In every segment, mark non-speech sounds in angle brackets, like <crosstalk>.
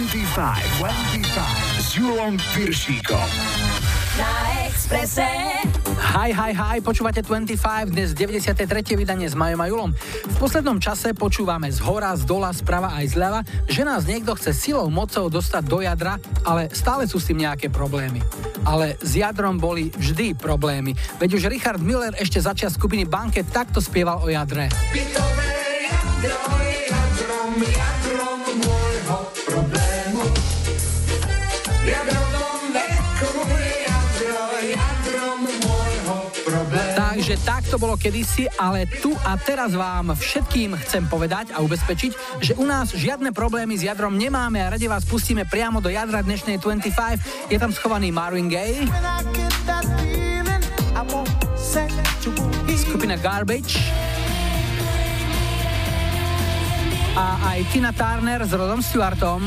25, 25 s Julom Piršíkom. Na Expresse. Hi, hi, hi, počúvate 25, dnes 93. vydanie s Majom a Julom. V poslednom čase počúvame z hora, z dola, sprava aj zľava, že nás niekto chce silou mocou dostať do jadra, ale stále sú s tým nejaké problémy. Ale s jadrom boli vždy problémy. Veď už Richard Miller ešte začas skupiny Banket takto spieval o jadre. Bytové jadro, jadrom, jadrom tak to bolo kedysi, ale tu a teraz vám všetkým chcem povedať a ubezpečiť, že u nás žiadne problémy s jadrom nemáme a radi vás pustíme priamo do jadra dnešnej 25. Je tam schovaný Marvin Gaye, skupina Garbage, a aj Tina Turner s Rodom Stewartom.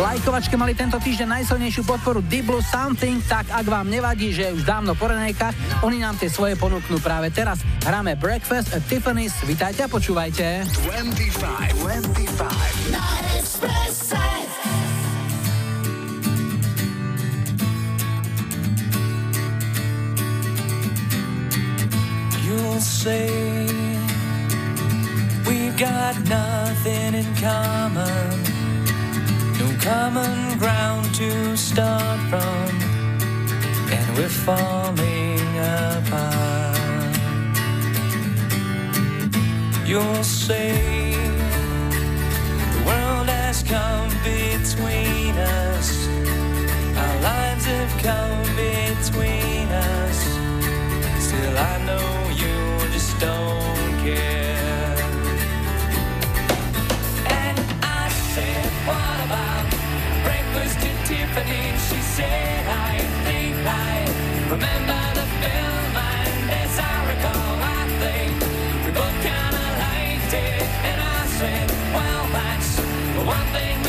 Lajkovačke mali tento týždeň najsilnejšiu podporu Deep Blue Something, tak ak vám nevadí, že už dávno po renejkách, oni nám tie svoje ponúknú práve teraz. Hráme Breakfast at Tiffany's, vitajte a počúvajte. 25, 25. Na You'll say we've got nothing in common, no common ground to start from, and we're falling apart. You'll say the world has come between us, our lives have come between us. Still, I know you just don't care. And I said, breakfast Tiffany? She said, I think I remember the film, and as I recall, I think we both kinda liked it. And I said, Well, that's one thing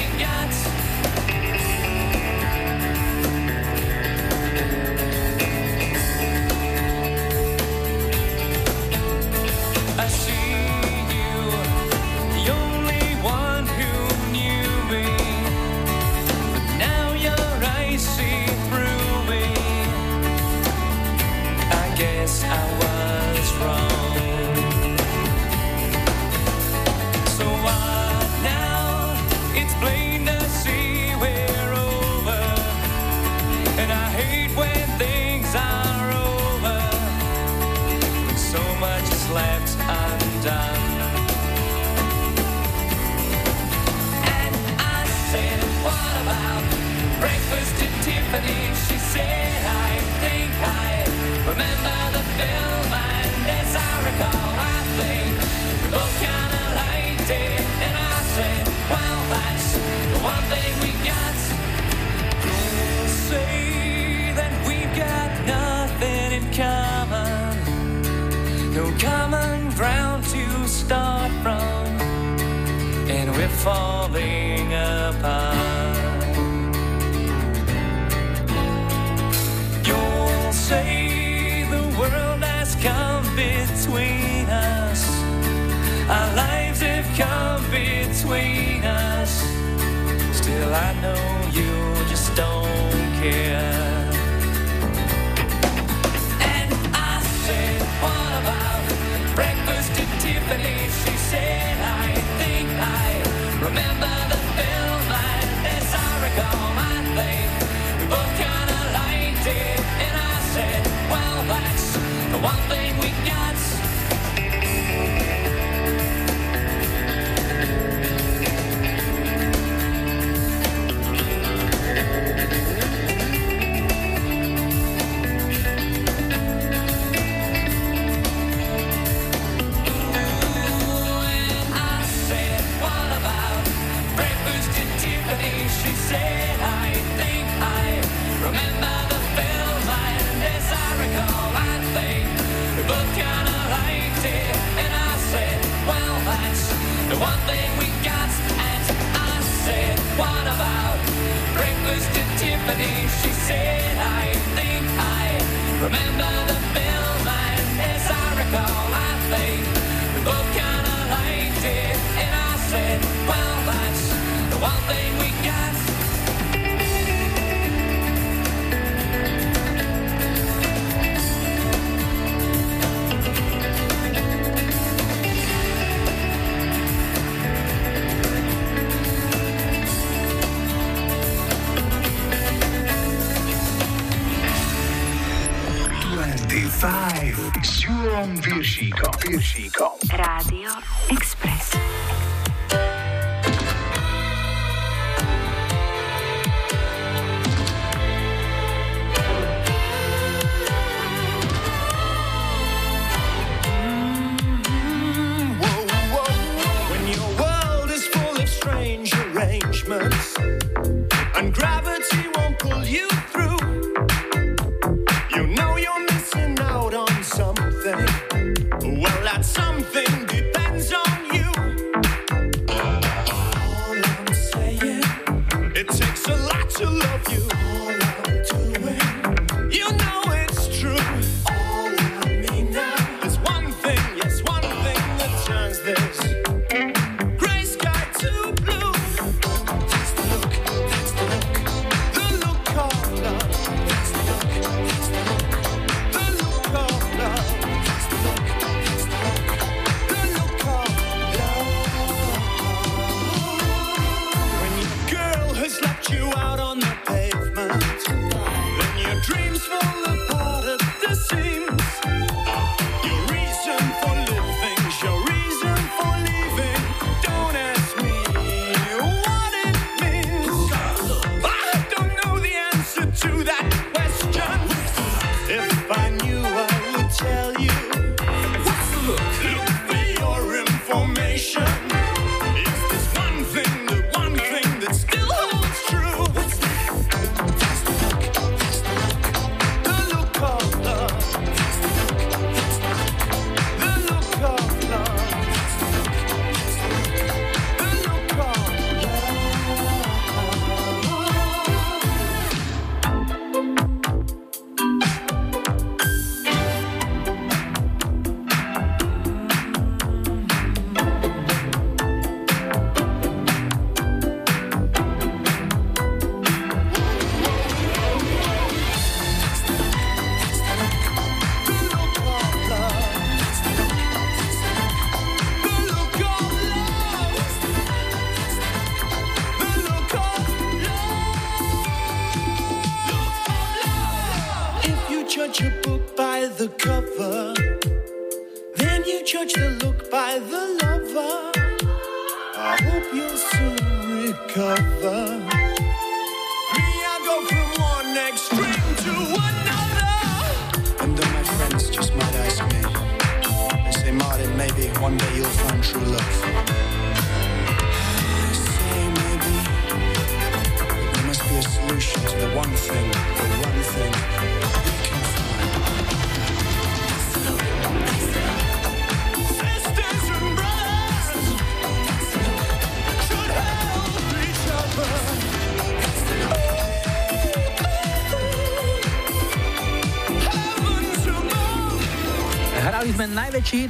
you out on the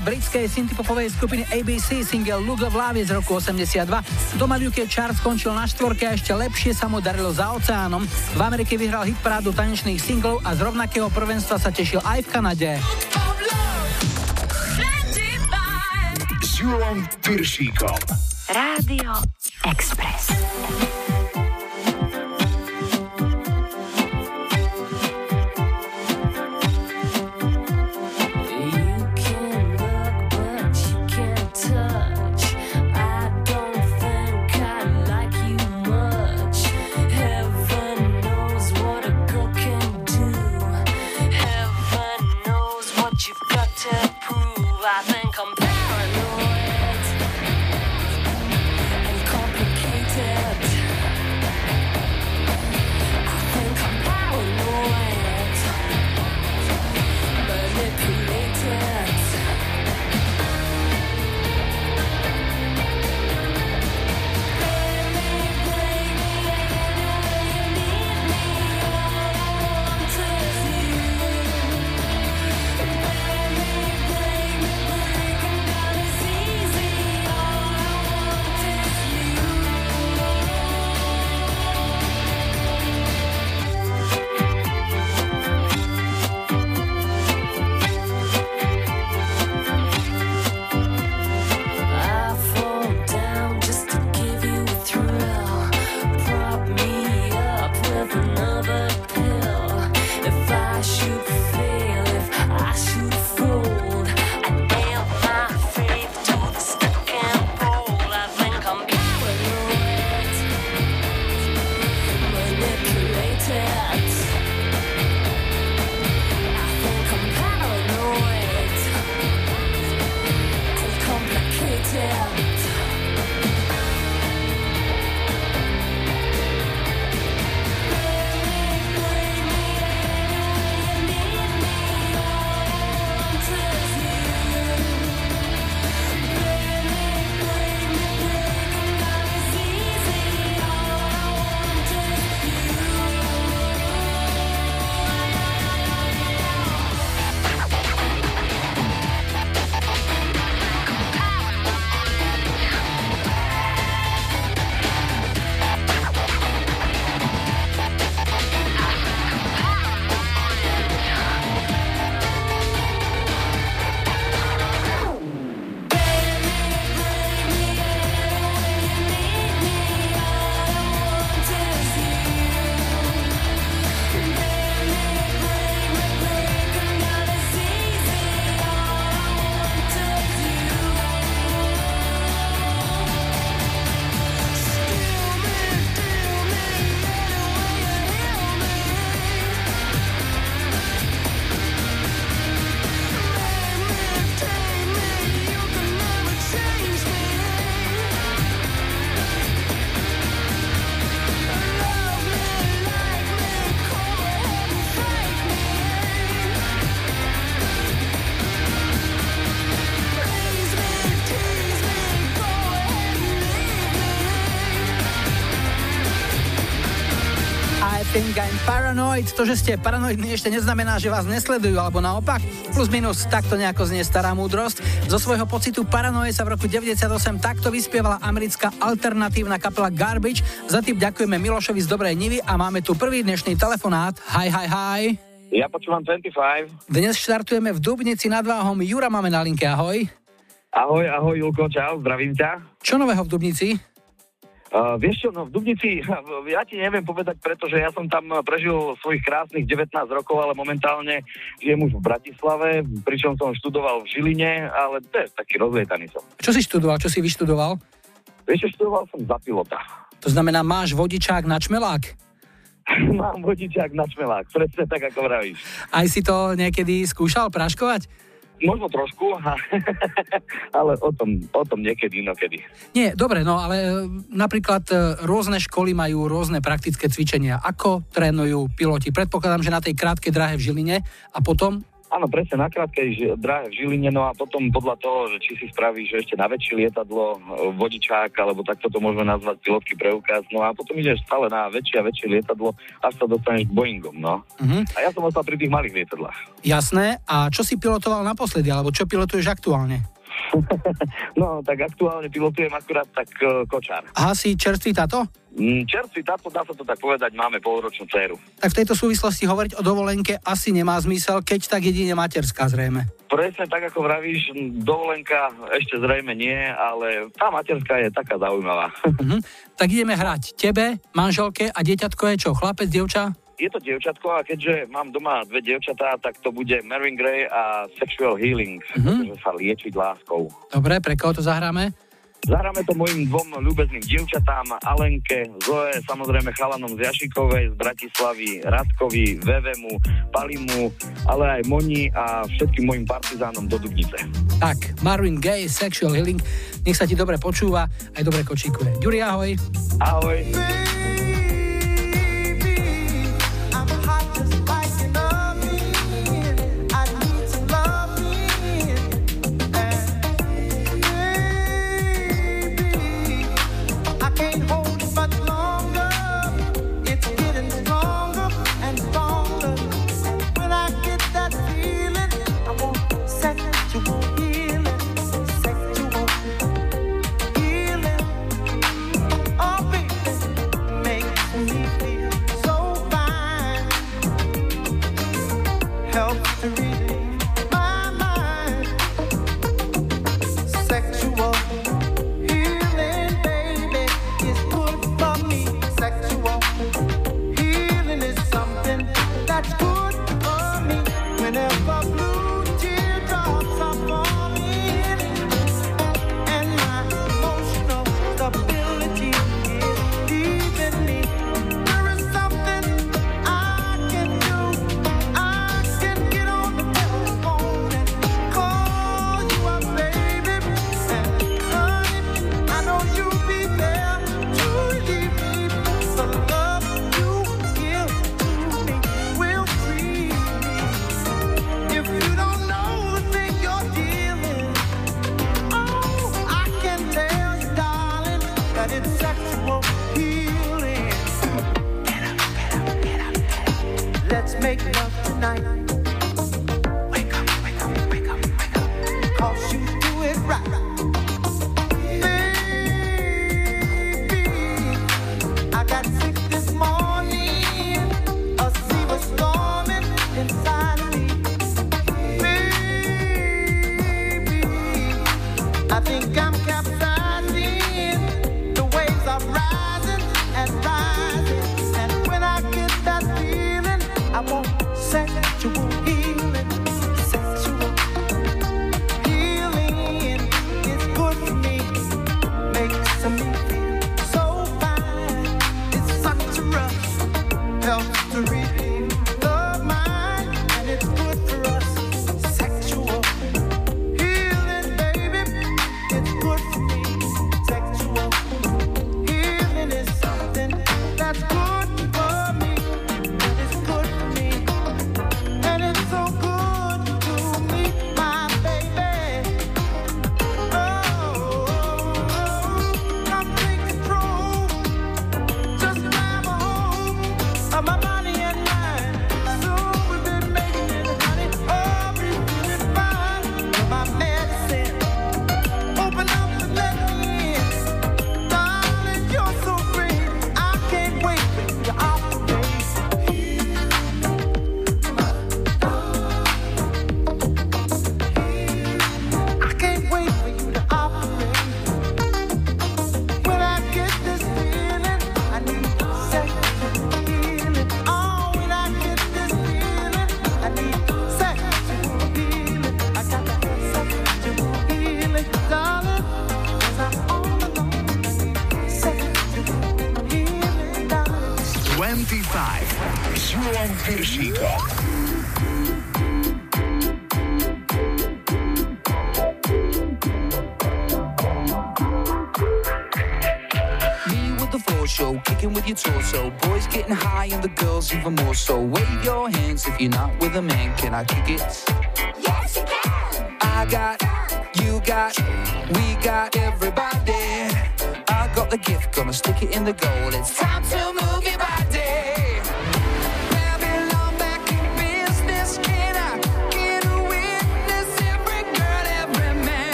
britskej synthpopovej skupiny ABC single Look of Love z roku 82. Doma v UK chart skončil na štvorke a ešte lepšie sa mu darilo za oceánom. V Amerike vyhral hit parádu tanečných singlov a z rovnakého prvenstva sa tešil aj v Kanade. Rádio paranoid. To, že ste paranoidní, ešte neznamená, že vás nesledujú, alebo naopak. Plus minus, takto nejako znie stará múdrosť. Zo svojho pocitu paranoje sa v roku 98 takto vyspievala americká alternatívna kapela Garbage. Za tým ďakujeme Milošovi z Dobrej Nivy a máme tu prvý dnešný telefonát. Hi, hi, hi. Ja počúvam 25. Dnes štartujeme v Dubnici nad Váhom. Jura máme na linke, ahoj. Ahoj, ahoj Julko, čau, zdravím ťa. Čo nového v Dubnici? Uh, vieš čo, no v Dubnici, <laughs> ja ti neviem povedať, pretože ja som tam prežil svojich krásnych 19 rokov, ale momentálne žijem už v Bratislave, pričom som študoval v Žiline, ale to je taký rozlietaný som. Čo si študoval, čo si vyštudoval? Vieš, študoval som za pilota. To znamená, máš vodičák na čmelák? <laughs> Mám vodičák na čmelák, presne tak, ako vravíš. Aj si to niekedy skúšal práškovať? Možno trošku, <laughs> ale o tom, o tom niekedy, inokedy. Nie, dobre, no ale e, napríklad e, rôzne školy majú rôzne praktické cvičenia. Ako trénujú piloti? Predpokladám, že na tej krátkej dráhe v Žiline a potom Áno, presne na krátkej dráhe v Žiline, no a potom podľa toho, že či si spravíš ešte na väčšie lietadlo, e, vodičák, alebo takto to môžeme nazvať pilotský preukaz, no a potom ideš stále na väčšie a väčšie lietadlo, až sa dostaneš k Boeingom, no. Mhm. A ja som ostal pri tých malých lietadlách. jasné. A čo si pilotoval naposledy, alebo čo pilotuješ aktuálne? <laughs> No, tak aktuálne pilotujem akurát tak uh, kočár. Aha, si čerstvý táto? Mm, čerstvý táto, dá sa to tak povedať, máme polročnú dceru. Tak v tejto súvislosti hovoriť o dovolenke asi nemá zmysel, keď tak jedine materská zrejme. Presne tak, ako vravíš, dovolenka ešte zrejme nie, ale tá materská je taká zaujímavá. Mhm. Tak ideme hrať. Tebe, manželke a dieťatko je čo? Chlapec, dievča? Je to dievčatko a keďže mám doma dve dievčatá, tak to bude Marvin Gray a Sexual Healing, Mhm. mm-hmm. sa liečiť láskou. Dobre, pre koho to zahráme? Zahráme to mojim dvom ľúbezným dievčatám, Alenke, Zoe, samozrejme chalanom z Jašikovej, z Bratislavy, Radkovi, Vevemu, Palimu, ale aj Moni a všetkým mojim partizánom do Dubnice. Tak, Marvin Gaye, Sexual Healing. Nech sa ti dobre počúva, aj dobre kočíkuje. Ďuri, ahoj. Ahoj. Love man. Can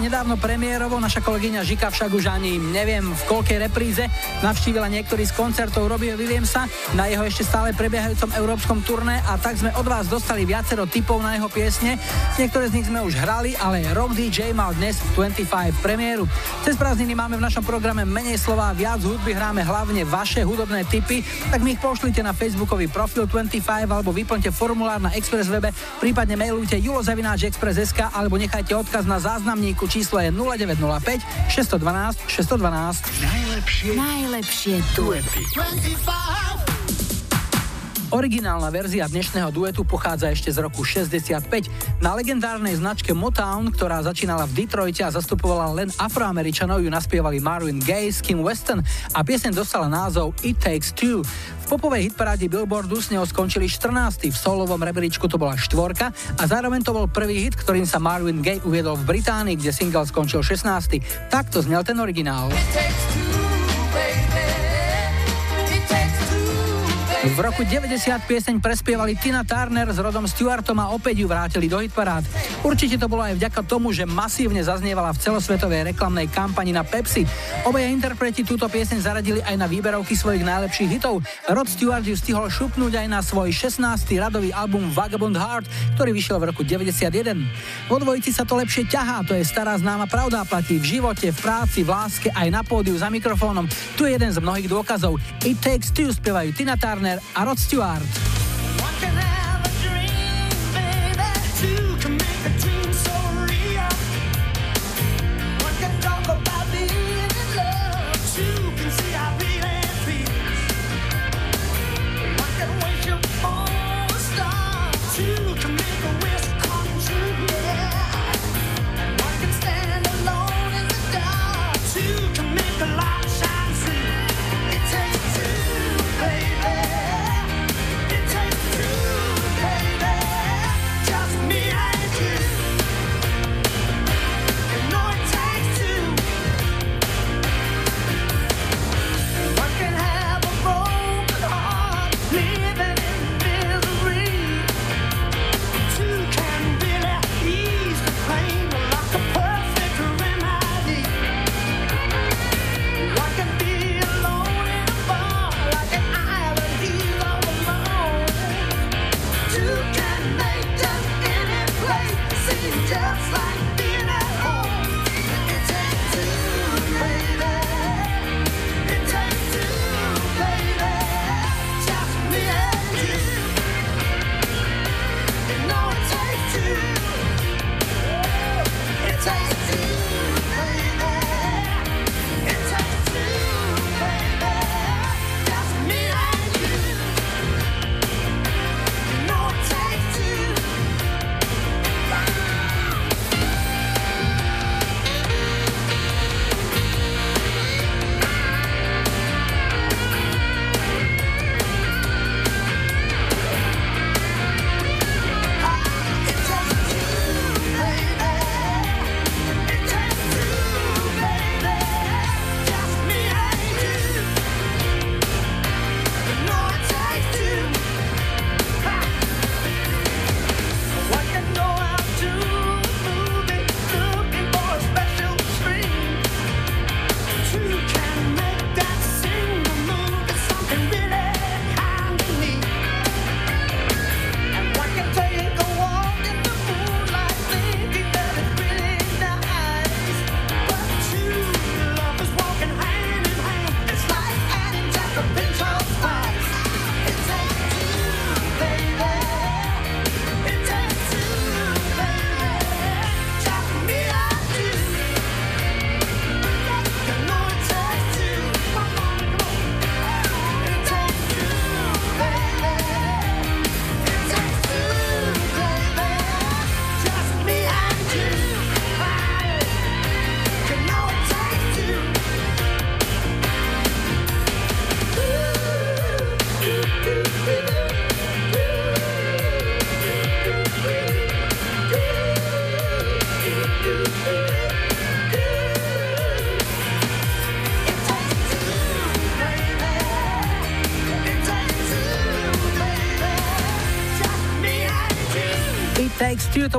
Nedávno premiérovo, naša kolegyňa Žika však už ani neviem v koľkej repríze navštívila niektorý z koncertov Robbie Williamsa na jeho ešte stále prebiehajúcom európskom turné a tak sme od vás dostali viacero tipov na jeho piesne. Niektoré z nich sme už hrali, ale Rock DJ mal dnes v 25 premiéru. Cez prázdniny máme v našom programe menej slova, viac hudby, hráme hlavne vaše hudobné tipy, tak mi ich pošlite na facebookový profil 25 alebo vyplňte formulár na Express webe, prípadne mailujte julozavináčexpress.sk alebo nechajte odkaz na záznamníku číslo je 0905 612 612. Najlepšie Najlepšie duety. Originálna verzia dnešného duetu pochádza ešte z roku 65. Na legendárnej značke Motown, ktorá začínala v Detroite a zastupovala len afroameričanov, ju naspievali Marvin Gaye, Kim Weston a pieseň dostala názov It Takes Two. Popovej hitparáde Billboardu s neho skončili 14. V solovom rebríčku to bola štvorka a zároveň to bol prvý hit, ktorým sa Marvin Gaye uviedol v Británii, kde single skončil 16. Takto znel ten originál. It takes two, V roku 90 pieseň prespievali Tina Turner s Rodom Stewartom a opäť ju vrátili do hitparád. Určite to bolo aj vďaka tomu, že masívne zaznievala v celosvetovej reklamnej kampani na Pepsi. Obaja interpreti túto pieseň zaradili aj na výberovky svojich najlepších hitov. Rod Stewart ju stihol šupnúť aj na svoj 16. radový album Vagabond Heart, ktorý vyšiel v roku 91. Vo dvojici sa to lepšie ťahá, to je stará známa pravda, platí v živote, v práci, v láske, aj na pódiu za mikrofónom. Tu je jeden z mnohých dôkazov. It Takes Two spievajú Tina Turner a Rod Stewart.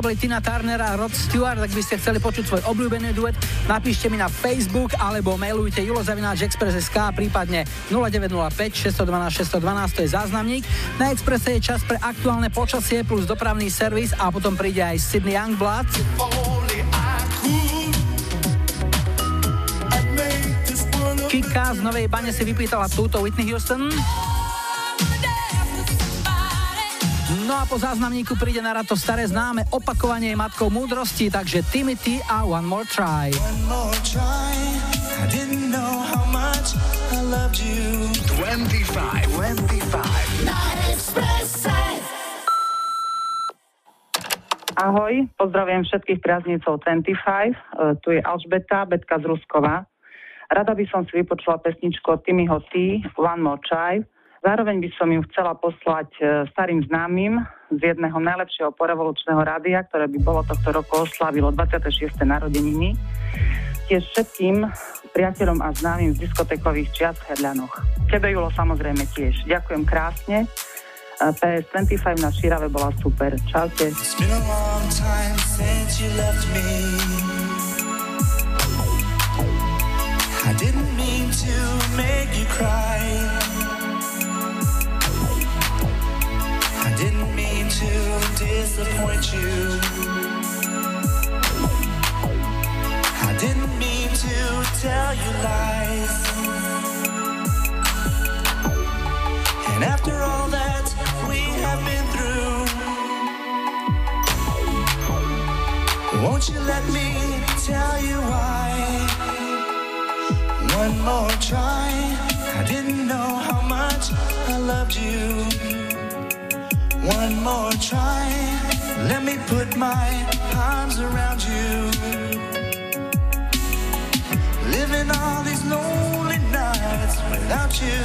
To boli Tina Turner a Rod Stewart, ak by ste chceli počuť svoj obľúbený duet, napíšte mi na Facebook alebo mailujte julozavináčexpress.sk prípadne 0905 612 612, to je záznamník. Na Expresse je čas pre aktuálne počasie plus dopravný servis a potom príde aj Sydney Youngblood. Kika z Novej Bane si vypýtala túto Whitney Houston. No a po záznamníku príde na rad to staré známe opakovanie je matkou múdrosti, takže Timothy a One More Try. One more try. I didn't know how much I loved you. 25, 25. Na Expresse. Ahoj, pozdravujem všetkých priaznicov 25. E, tu je Alžbeta, Betka z Ruskova. Rada by som si vypočula pesničku od Timmyho T, One More Try. Zároveň by som ju chcela poslať e, starým známym z jedného najlepšieho porevolučného rádia, ktoré by bolo tohto roku oslavilo 26. narodeniny. tiež všetkým priateľom a známym z diskotékových čias v Hedľanoch. Tebe, Julo, samozrejme tiež. Ďakujem krásne. A PS25 na Šírave bola super. Čaute. I didn't mean to make you cry. I didn't mean to disappoint you. I didn't mean to tell you lies. And after all that we have been through, won't you let me tell you why? One more try. I didn't know how much I loved you. One more try. Let me put my arms around you. Living all these lonely nights without you.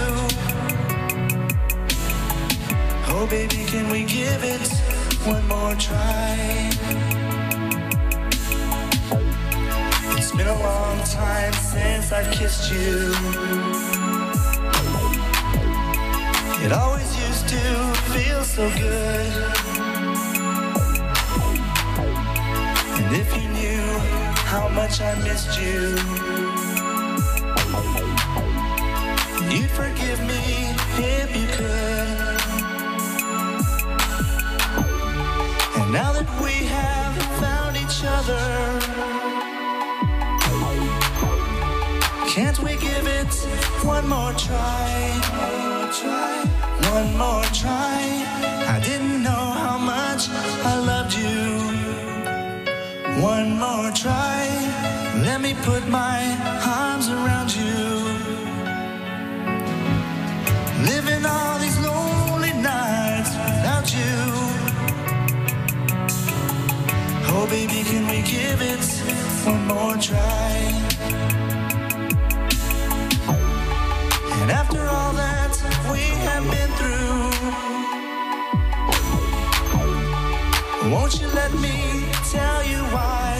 Oh, baby, can we give it one more try? It's been a long time since I've kissed you. It always used to feel so good. And if you knew how much I missed you, you'd forgive me if you could. And now that we have found each other, can't we it one more try? One more try. I didn't know how much I loved you. One more try. Let me put my arms around you. Living all these lonely nights without you. Oh, baby, can we give it one more try? Won't you let me tell you why?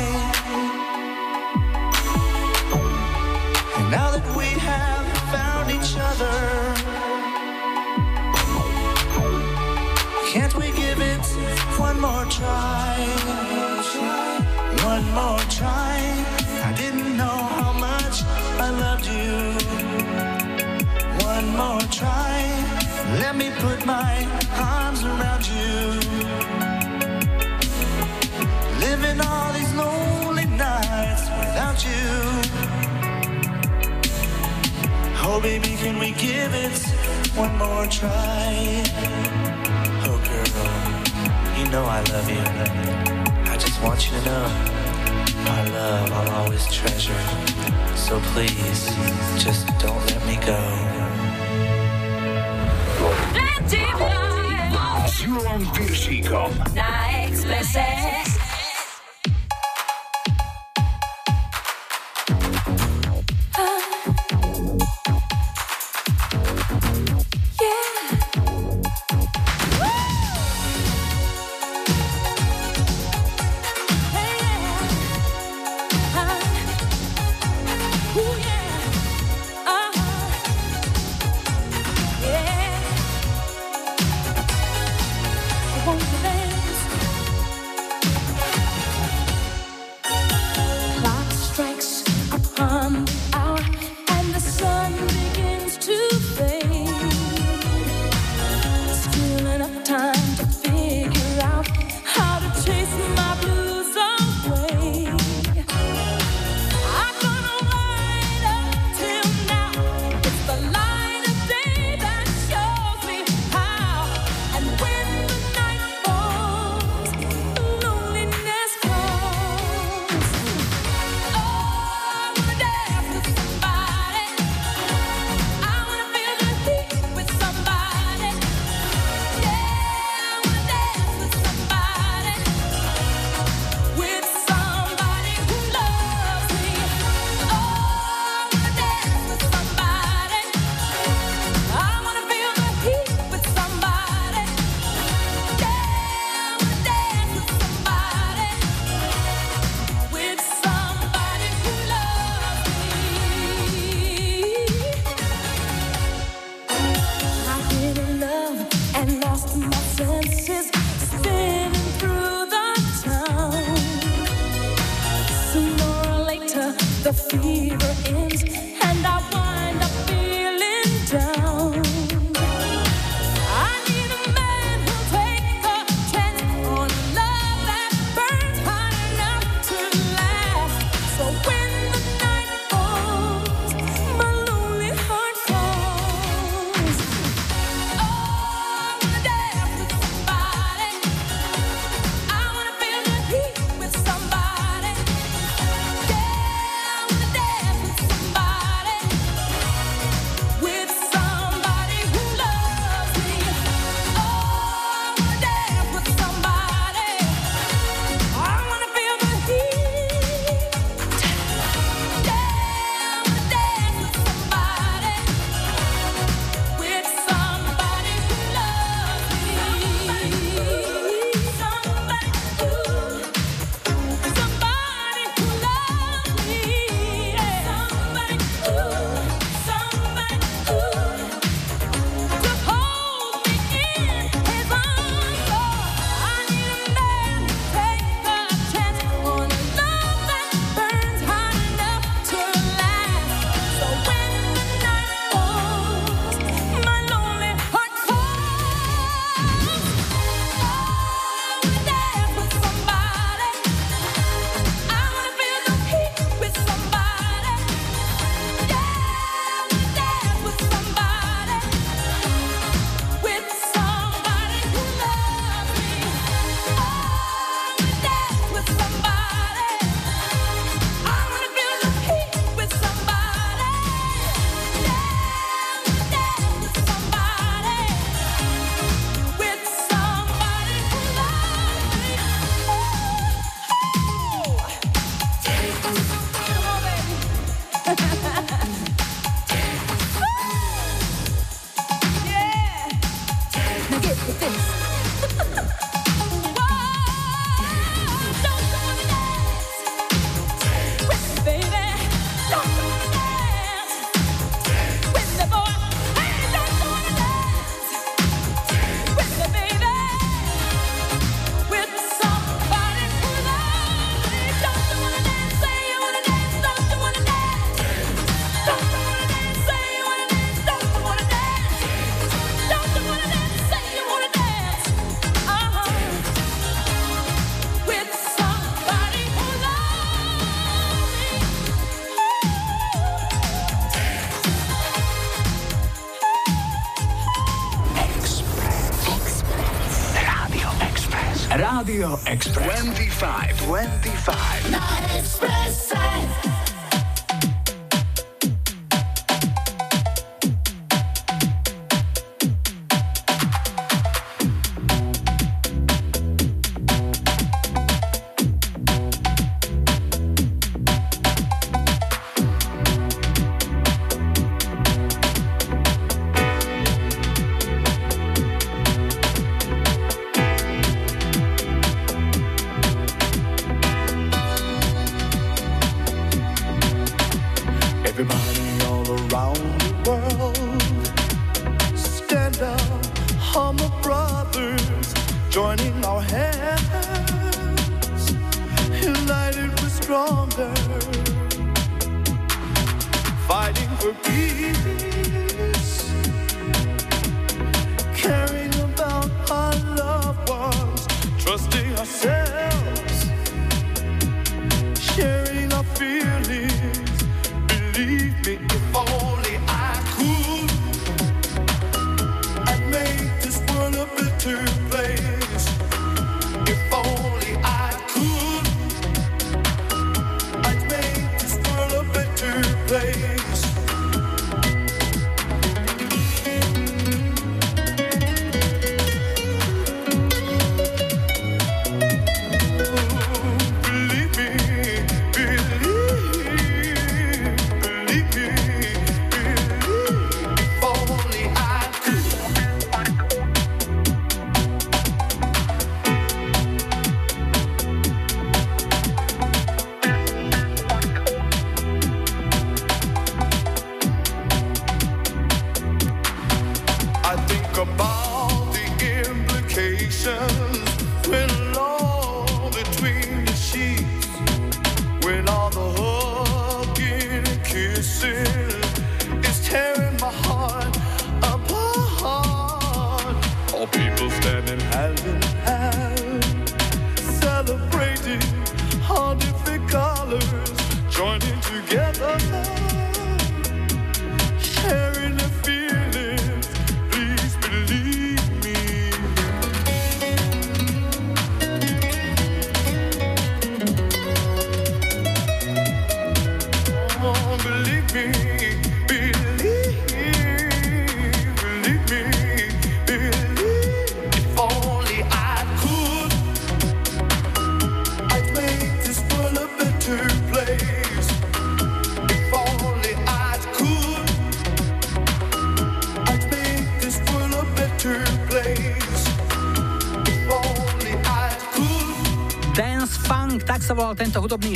And now that we have found each other, can't we give it one more try? One more try. I didn't know how much I loved you. One more try. Let me put my Oh, baby, can we give it one more try? Oh, girl, you know I love you. I just want you to know our love I'll always treasure. So please, just don't let me go. S Julom Piršíkom. Na Expresse.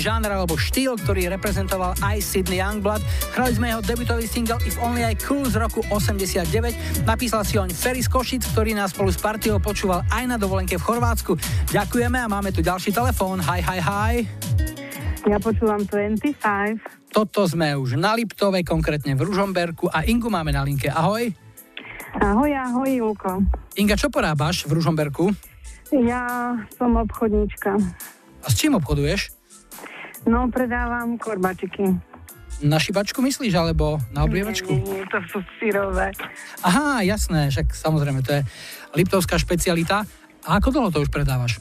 Žáner alebo štýl, ktorý reprezentoval aj Sydney Youngblood. Hrali sme jeho debutový single If Only I Could z roku 89. Napísal si oň Ferry Košic, ktorý nás spolu s partiou počúval aj na dovolenke v Chorvátsku. Ďakujeme a máme tu ďalší telefón. Hi, hi, hi. Ja počúvam 25. Toto sme už na Liptove, konkrétne v Ružomberku a Ingu máme na linke. Ahoj. Ahoj, ahoj, Julko. Inga, čo porábaš v Ružomberku? Ja som obchodníčka. A s čím obchoduješ? No, predávam korbačiky. Na šibačku myslíš, alebo na oblievačku? Nie, nie, to sú syrové. Aha, jasné, však samozrejme, to je liptovská špecialita. A ako dlho to už predávaš?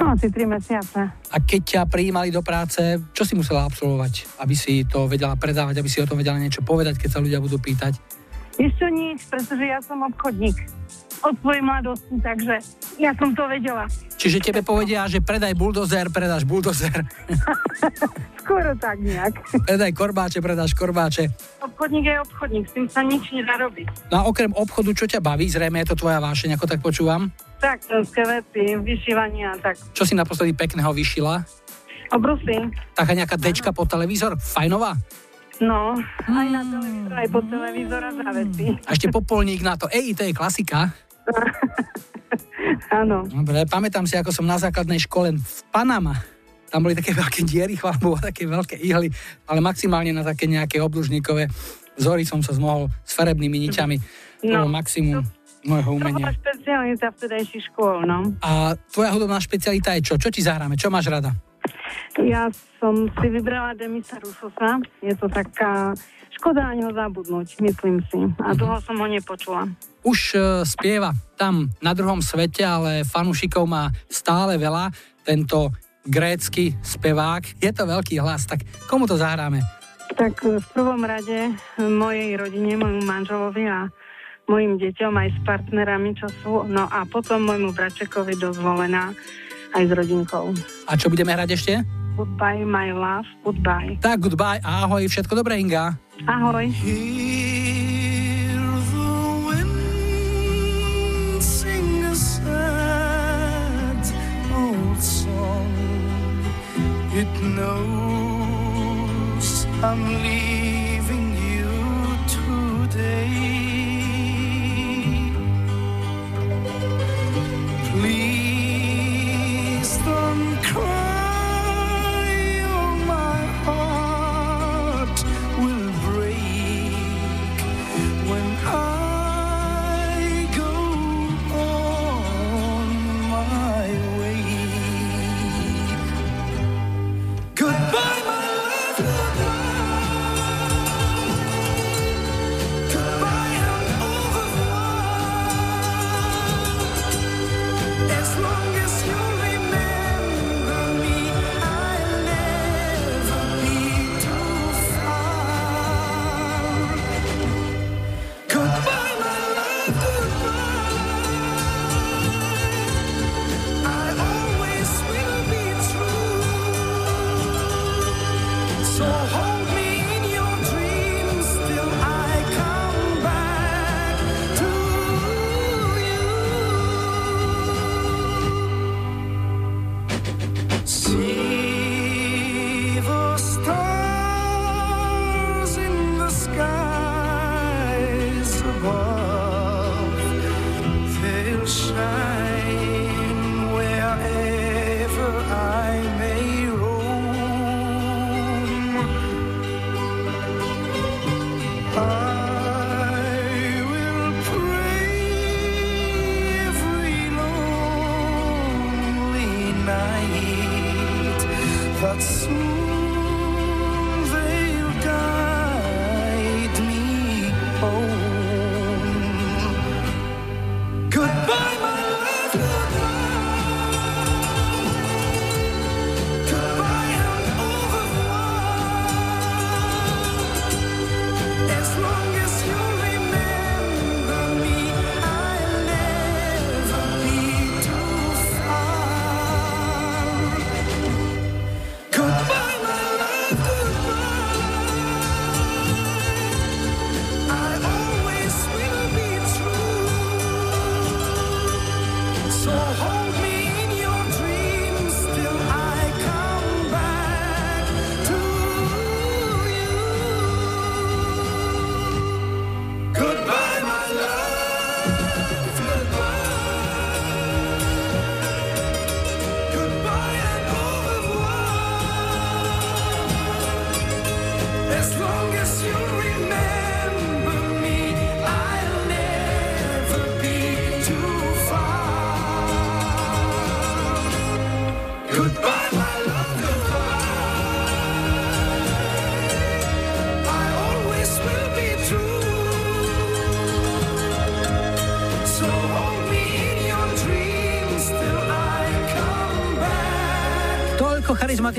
No, asi 3 mesiace. A keď ťa prijímali do práce, čo si musela absolvovať, aby si to vedela predávať, aby si o tom vedela niečo povedať, keď sa ľudia budú pýtať? Ešte nič, pretože ja som obchodník od svojej mladosti, takže ja som to vedela. Čiže tebe povedia, že predaj buldozer, predáš buldozer. <laughs> Skoro tak nejak. predaj korbáče, predáš korbáče. Obchodník je obchodník, s tým sa nič nedá robiť. No a okrem obchodu, čo ťa baví? Zrejme je to tvoja vášeň, ako tak počúvam. Tak, veci, vyšívanie a tak. Čo si naposledy pekného vyšila? Obrusy. Taká nejaká dečka po televízor? Fajnová? No, aj na televízor, aj po televízor a závesy. A ešte popolník na to. Ej, to je klasika. <laughs> Áno. Dobre, pamätám si, ako som na základnej škole v Panama. Tam boli také <laughs> veľké diery, chvála také veľké ihly, ale maximálne na také nejaké obdĺžnikové vzory som sa zmohol s farebnými niťami. To No. bolo maximum môjho To umenia. bola špecialita vtedajších škôl, no. A tvoja hudobná špecialita je čo? Čo ti zahráme? Čo máš rada? Ja som si vybrala Demisa Rusosa. Je to taká škoda na neho zabudnúť, myslím si. A mhm. dlho som ho nepočula. Už e, spieva tam na druhom svete, ale fanúšikov má stále veľa. Tento grécky spevák. Je to veľký hlas, tak komu to zahráme? Tak e, v prvom rade e, mojej rodine, môjmu manželovi a mojim deťom aj s partnerami, čo sú. No a potom môjmu bračekovi dozvolená aj s rodinkou. A čo budeme hrať ešte? Goodbye, my love, goodbye. Tak, goodbye, ahoj, všetko dobré, Inga. Ahoj. It knows I'm leaving.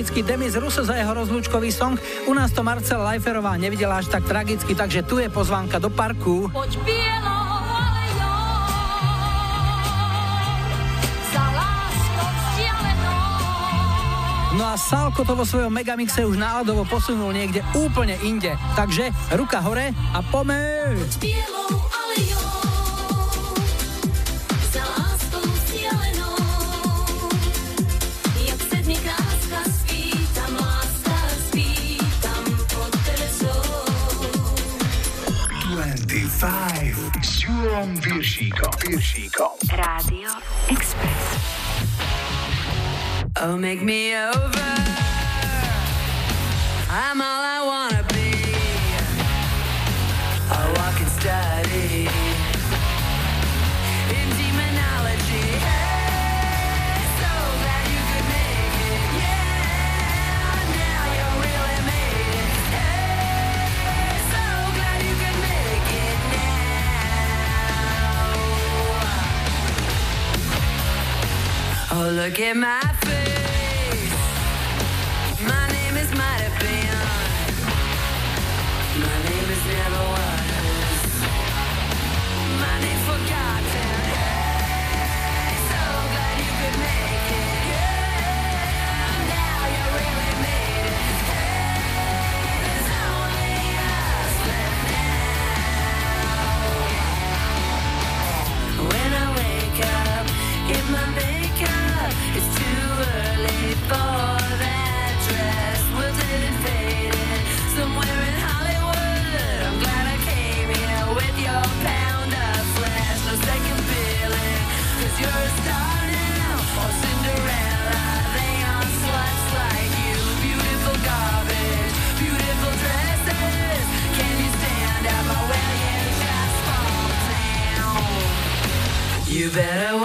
dramatický Demis Russo za jeho rozlúčkový song. U nás to Marcel Leiferová nevidela až tak tragicky, takže tu je pozvánka do parku. Poď bielo. No a Salko to vo svojom megamixe už náladovo posunul niekde úplne inde. Takže ruka hore a pomer! Poď bielo. make me better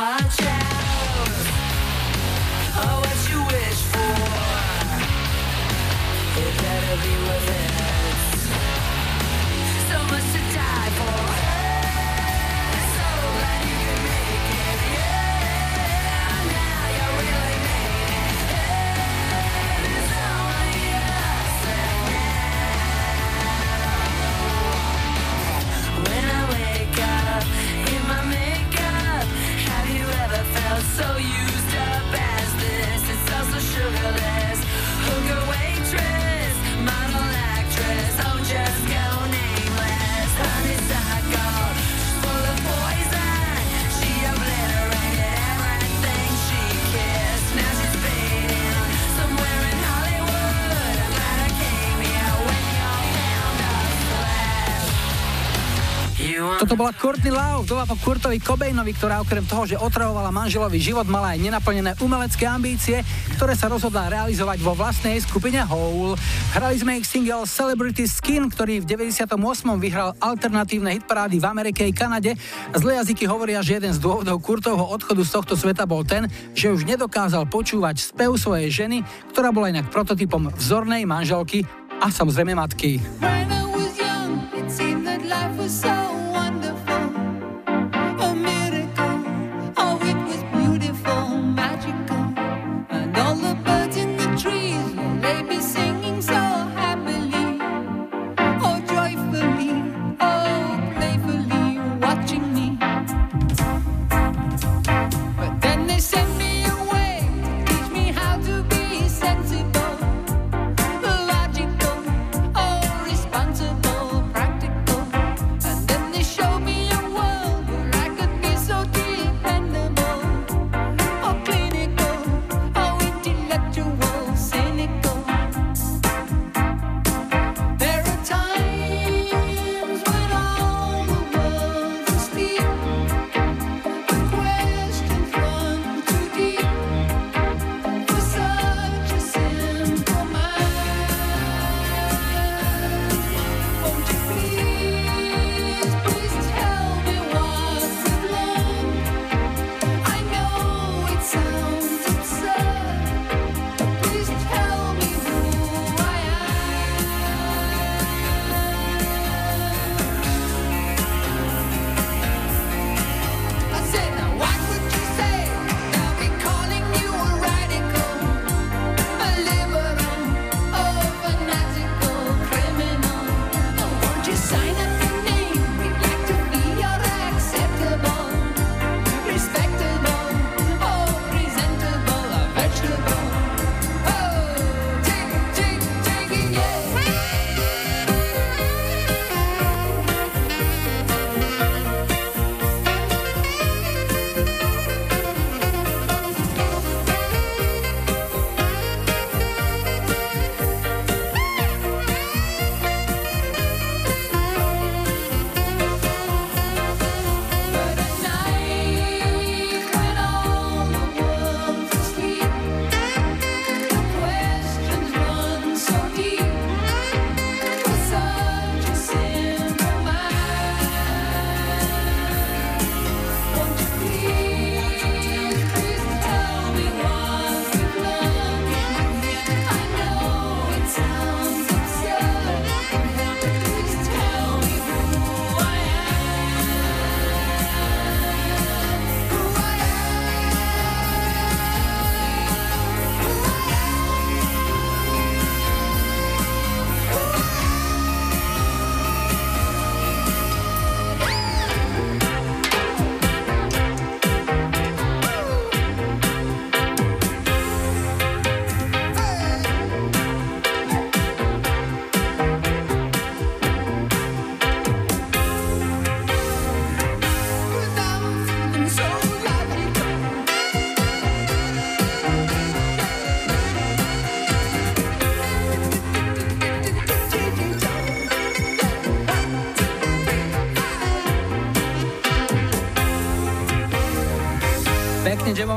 Toto bola Courtney Love, doba po Kurtovi Cobainovi, ktorá okrem toho, že otravovala manželový život, mala aj nenaplnené umelecké ambície, ktoré sa rozhodla realizovať vo vlastnej skupine Hole. Hrali sme ich single Celebrity Skin, ktorý v 98. vyhral alternatívne hitparády v Amerike i Kanade. Zlé jazyky hovoria, že jeden z dôvodov Kurtovho odchodu z tohto sveta bol ten, že už nedokázal počúvať spev svojej ženy, ktorá bola inak prototypom vzornej manželky a samozrejme matky.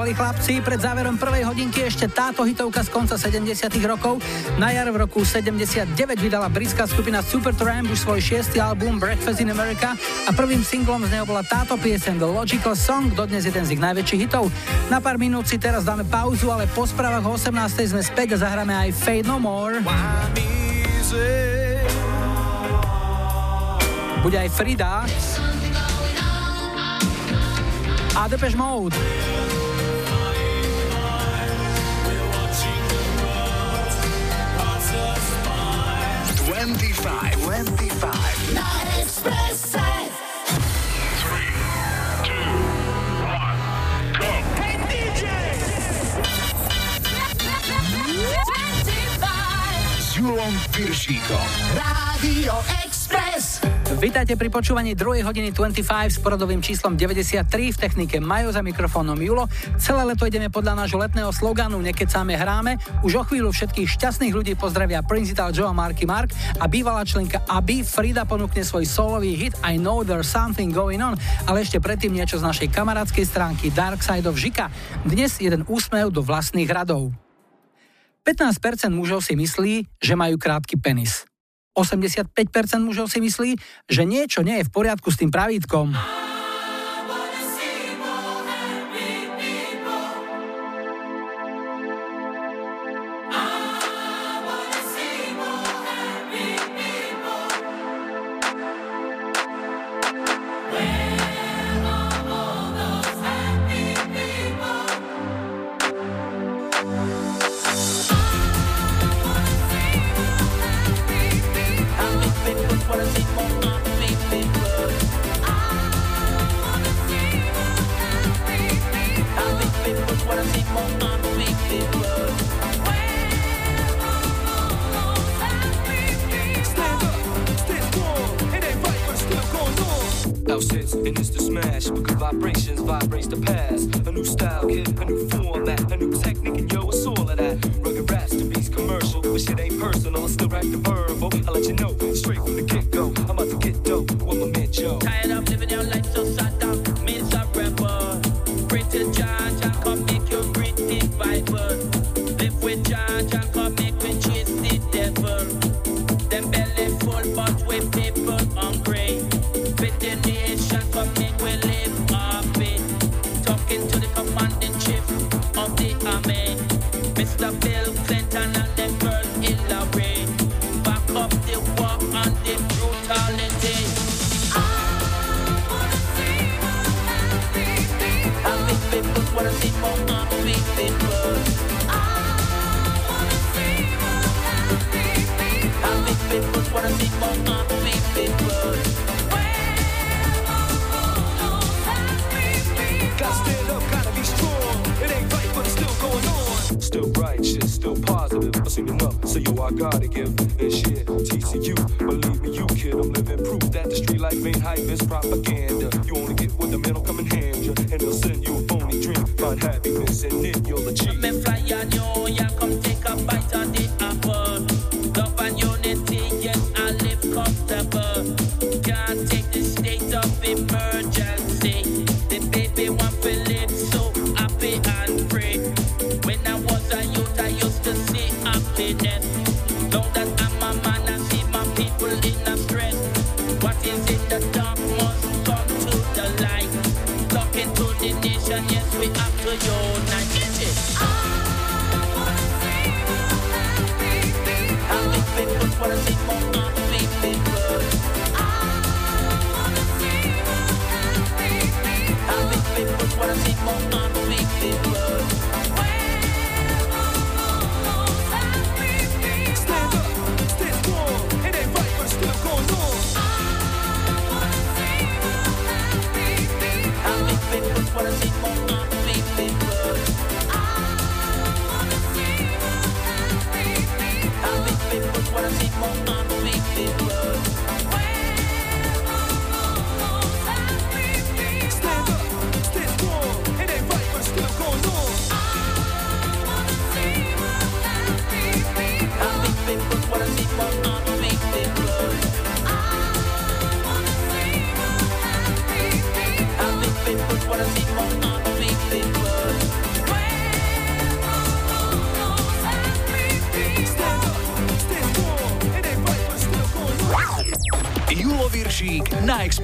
Jamovali chlapci, pred záverom prvej hodinky ešte táto hitovka z konca 70 rokov. Na jar v roku 79 vydala britská skupina Supertramp už svoj šiestý album Breakfast in America a prvým singlom z neho bola táto piesen The Logical Song, dodnes jeden z ich najväčších hitov. Na pár minút si teraz dáme pauzu, ale po správach o 18. sme späť a zahráme aj Fade No More. Bude aj Frida. A Depeche Mode. Piršíkom. Rádio Express. Vítajte pri počúvaní 2. hodiny 25 s poradovým číslom 93 v technike Majo za mikrofónom Julo. Celé leto ideme podľa nášho letného sloganu Nekecáme hráme. Už o chvíľu všetkých šťastných ľudí pozdravia Prince Ital Joe a Marky Mark a bývalá členka Abby Frida ponúkne svoj solový hit I Know There's Something Going On, ale ešte predtým niečo z našej kamarádskej stránky Dark Side of Žika. Dnes jeden úsmev do vlastných radov. 15% mužov si myslí, že majú krátky penis. 85% mužov si myslí, že niečo nie je v poriadku s tým pravítkom.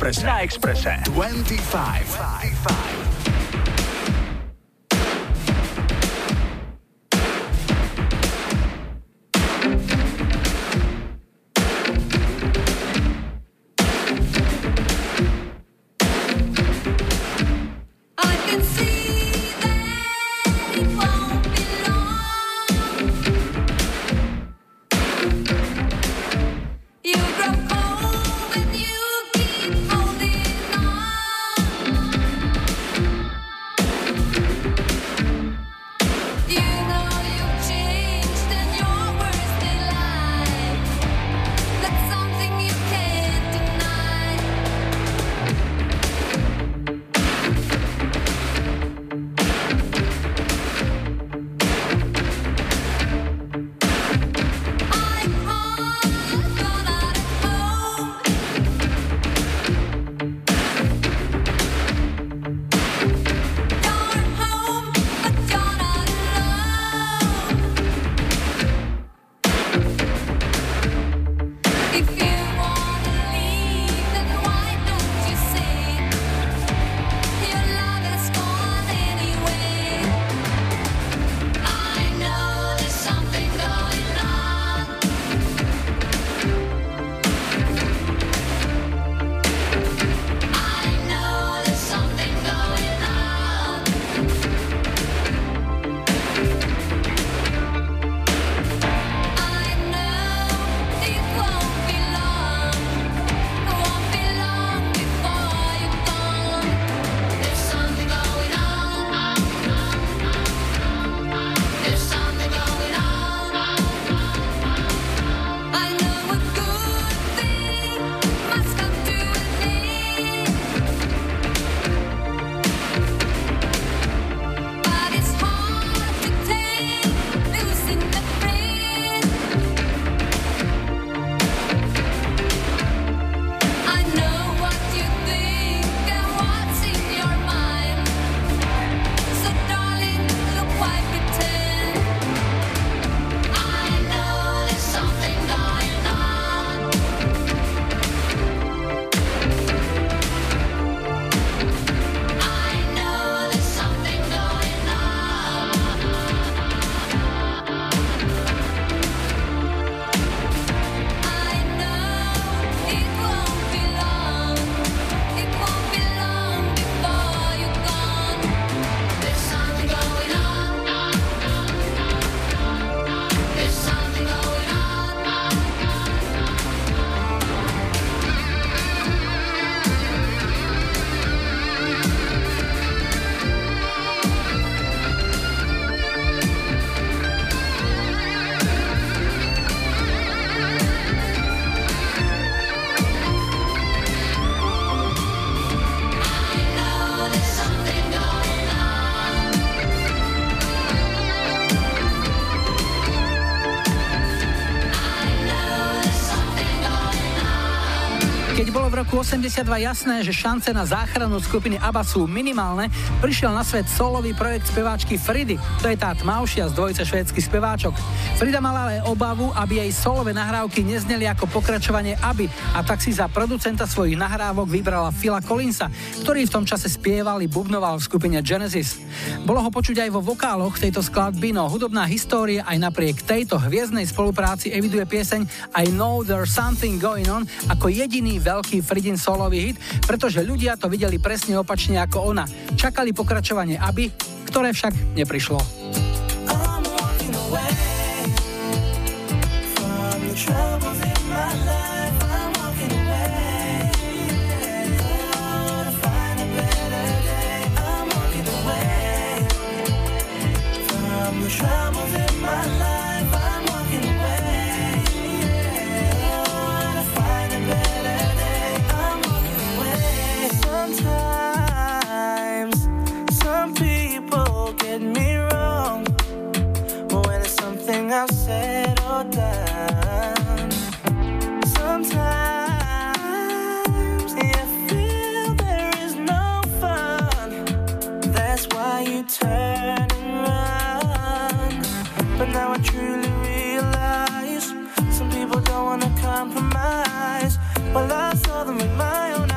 Expresse. Na Expresse. 25. 25. roku 82 jasné, že šance na záchranu skupiny ABBA sú minimálne, prišiel na svet solový projekt speváčky Fridy. To je tá tmavšia z dvojice švédskych speváčok. Frida mala ale obavu, aby jej solové nahrávky nezneli ako pokračovanie ABBY a tak si za producenta svojich nahrávok vybrala Phila Collinsa, ktorý v tom čase spieval i bubnoval v skupine Genesis. Bolo ho počuť aj vo vokáloch tejto skladby, no hudobná história aj napriek tejto hviezdnej spolupráci eviduje pieseň I Know There's Something Going On ako jediný veľký Fridin solový hit, pretože ľudia to videli presne opačne ako ona. Čakali pokračovanie Aby, ktoré však neprišlo. Oh, troubles in my life, said or done, sometimes you feel there is no fun. That's why you turn and run. But now I truly realize some people don't wanna compromise. Well, I saw them with my own eyes,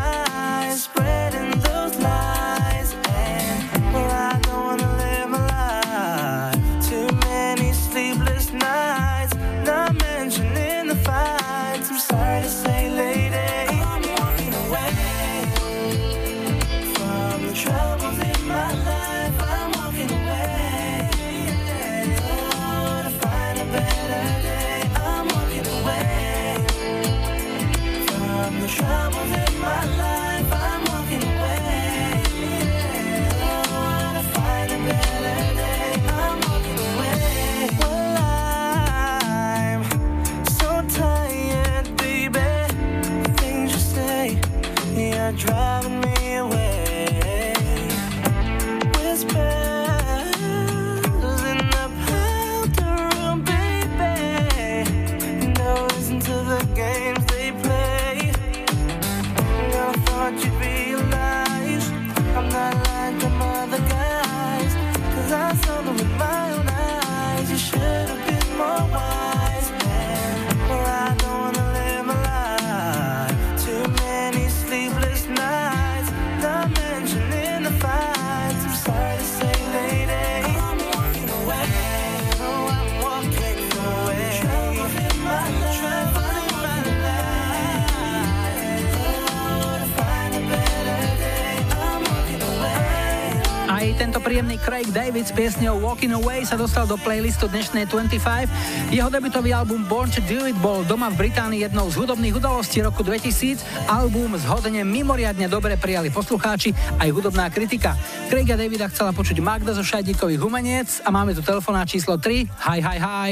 príjemný Craig David s piesňou Walking Away sa dostal do playlistu dnešnej 25. Jeho debutový album Born to Do It bol doma v Británii jednou z hudobných udalostí roku 2000. Album zhodne mimoriadne dobre prijali poslucháči aj hudobná kritika. Craiga Davida chcela počuť Magda zo Šajdikových humeniec a máme tu telefónne číslo 3. Hi, hi, hi.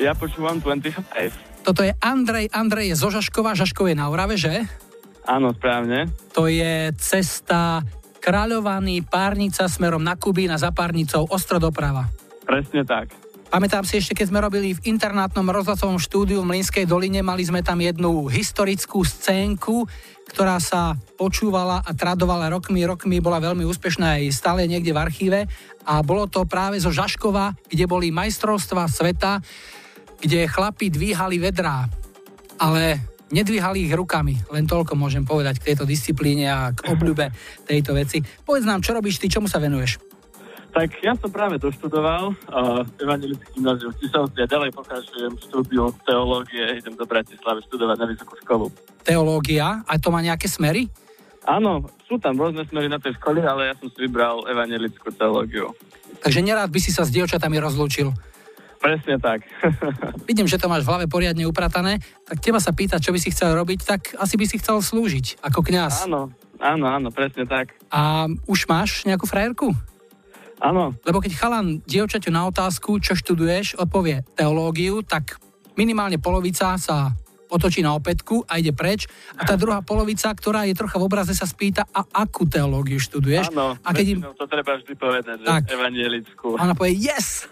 Ja počúvam 25. Toto je Andrej, Andrej je zo Žaškova, Žaškov je na Orave, že? Áno, správne. To je cesta Kráľovaný, Párnica smerom na Kubín a za Párnicou Ostro doprava. Presne tak. Pamätám si ešte, keď sme robili v internátnom rozhlasovom štúdiu v Mlinskej doline, mali sme tam jednu historickú scénku, ktorá sa počúvala a tradovala rokmi, rokmi, bola veľmi úspešná aj stále niekde v archíve a bolo to práve zo Žaškova, kde boli majstrovstva sveta, kde chlapi dvíhali vedrá, ale nedvíhali ich rukami. Len toľko môžem povedať k tejto disciplíne a k <laughs> obľúbe tejto veci. Povedz nám, čo robíš ty, čomu sa venuješ? Tak ja som práve doštudoval uh, Evangelický gymnázium v Tisovci a ďalej pokračujem štúdiu teológie, idem do Bratislavy študovať na vysokú školu. Teológia, a to má nejaké smery? Áno, sú tam rôzne smery na tej škole, ale ja som si vybral evangelickú teológiu. Takže nerád by si sa s dievčatami rozlúčil. Presne tak. <laughs> Vidím, že to máš v hlave poriadne upratané, tak teba sa pýta, čo by si chcel robiť, tak asi by si chcel slúžiť ako kňaz. áno, áno, áno, presne tak. A už máš nejakú frajerku? Áno. Lebo keď chalan dievčaťu na otázku, čo študuješ, odpovie teológiu, tak minimálne polovica sa otočí na opätku a ide preč. A tá druhá polovica, ktorá je trocha v obraze, sa spýta, a akú teológiu študuješ? Áno, a keď im, to treba vždy povedať, že Tak. evangelickú. a ona povie yes!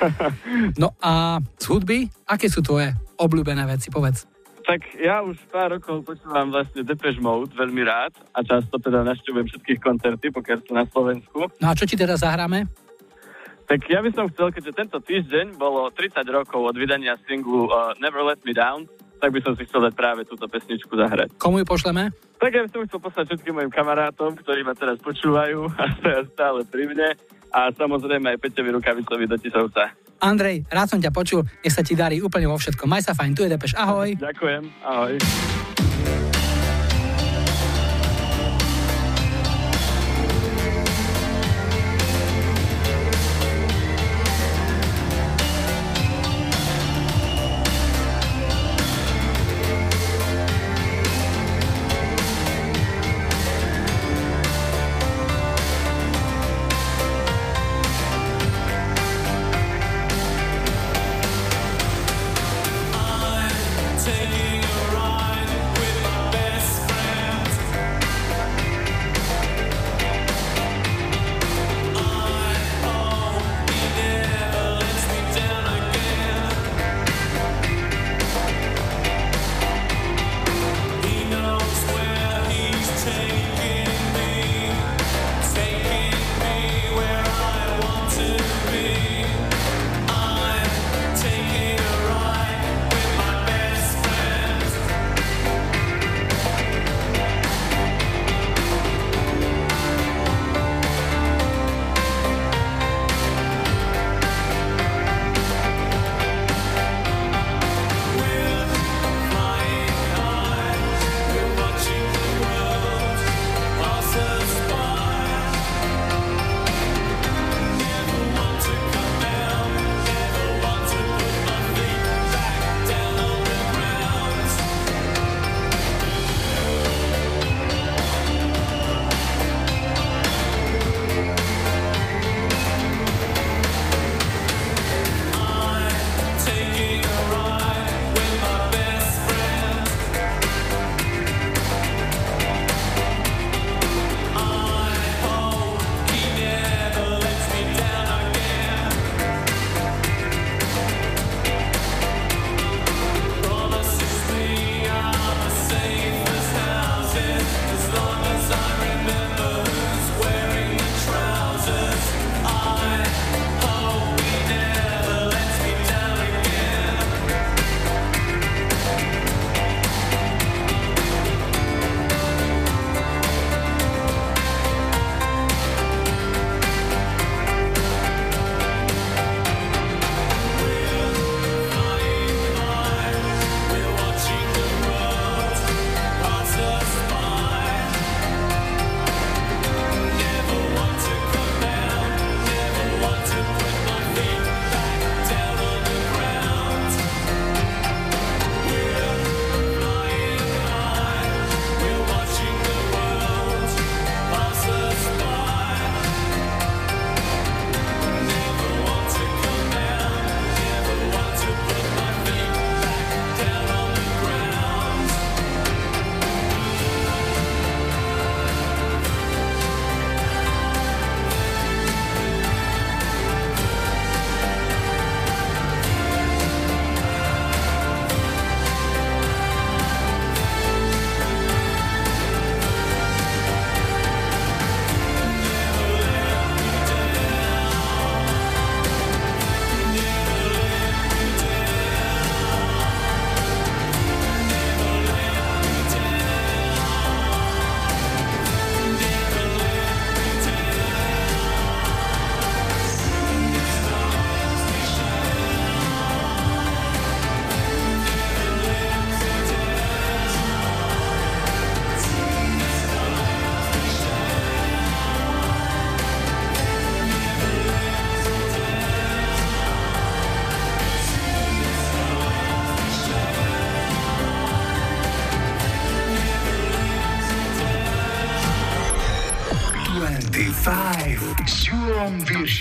<laughs> No a z hudby, aké sú tvoje obľúbené veci, povedz. Tak ja už pár rokov počúvam vlastne Depeche Mode veľmi rád a často teda naštevujem všetkých koncerty, pokiaľ sú na Slovensku. No a čo ti teda zahráme? Tak ja by som chcel, keďže tento týždeň bolo 30 rokov od vydania singlu uh, Never Let Me Down, tak by som si chcel dať práve túto pesničku zahrať. Komu ju pošleme? Tak ja by som chcel poslať všetkým mojim kamarátom, ktorí ma teraz počúvajú <laughs> a stoja stále pri mne a samozrejme aj Peťovi Rukavicovi do Tisovca. Andrej, rád som ťa počul, nech sa ti darí úplne vo všetkom. Maj sa fajn, tu je Depeš, ahoj. Ďakujem, ahoj.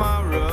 tomorrow.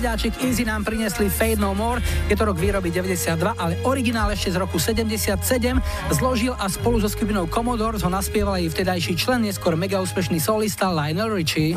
Sladáčik Easy nám priniesli Fade No More. Je to rok výroby 92, ale originál ešte z roku 77 zložil a spolu so skupinou Commodores ho naspieval aj vtedajší člen, neskôr mega úspešný solista Lionel Richie.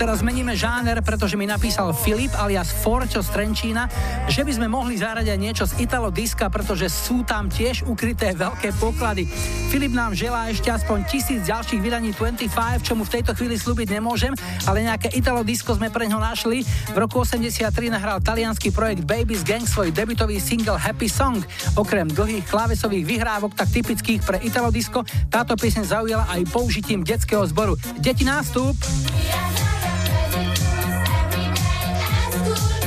Teraz zmeníme žáner, pretože mi napísal Filip alias Forčo z Trenčína, že by sme mohli zahrať aj niečo z Italo Diska, pretože sú tam tiež ukryté veľké poklady. Filip nám želá ešte aspoň tisíc ďalších vydaní 25, čo mu v tejto chvíli slúbiť nemôžem, ale nejaké Italo Disco sme pre ňo našli. V roku 83 nahral talianský projekt Baby's Gang svoj debutový single Happy Song. Okrem dlhých klávesových vyhrávok tak typických pre Italo Disco, táto pieseň zaujala aj použitím detského zboru. Deti nástup! Ooh.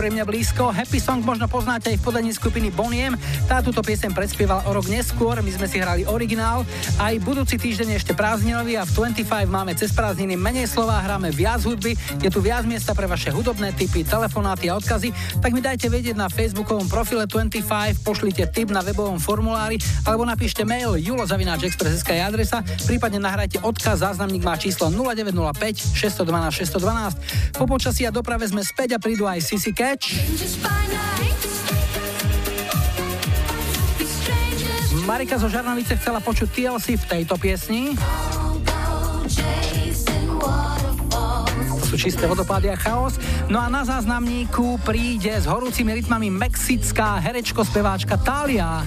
Pre mňa blízko. Happy Song možno poznáte aj v podaní skupiny Boniem. Tá túto piesem predspieval o rok neskôr, my sme si hrali originál. Aj budúci týždeň ešte prázdninový a v 25 máme cez prázdniny menej slova, hráme viac hudby, je tu viac miesta pre vaše hudobné typy, telefonáty a odkazy, tak mi dajte vedieť na facebookovom profile 25, pošlite tip na webovom formulári alebo napíšte mail julozavináčexpress.sk je adresa, prípadne nahrajte odkaz, záznamník má číslo 0905 612 612. Po počasí a doprave sme späť a prídu aj Sissy Catch. Marika zo Žarnovice chcela počuť TLC v tejto piesni. To sú čisté vodopády a chaos. No a na záznamníku príde s horúcimi rytmami mexická herečko, speváčka Talia.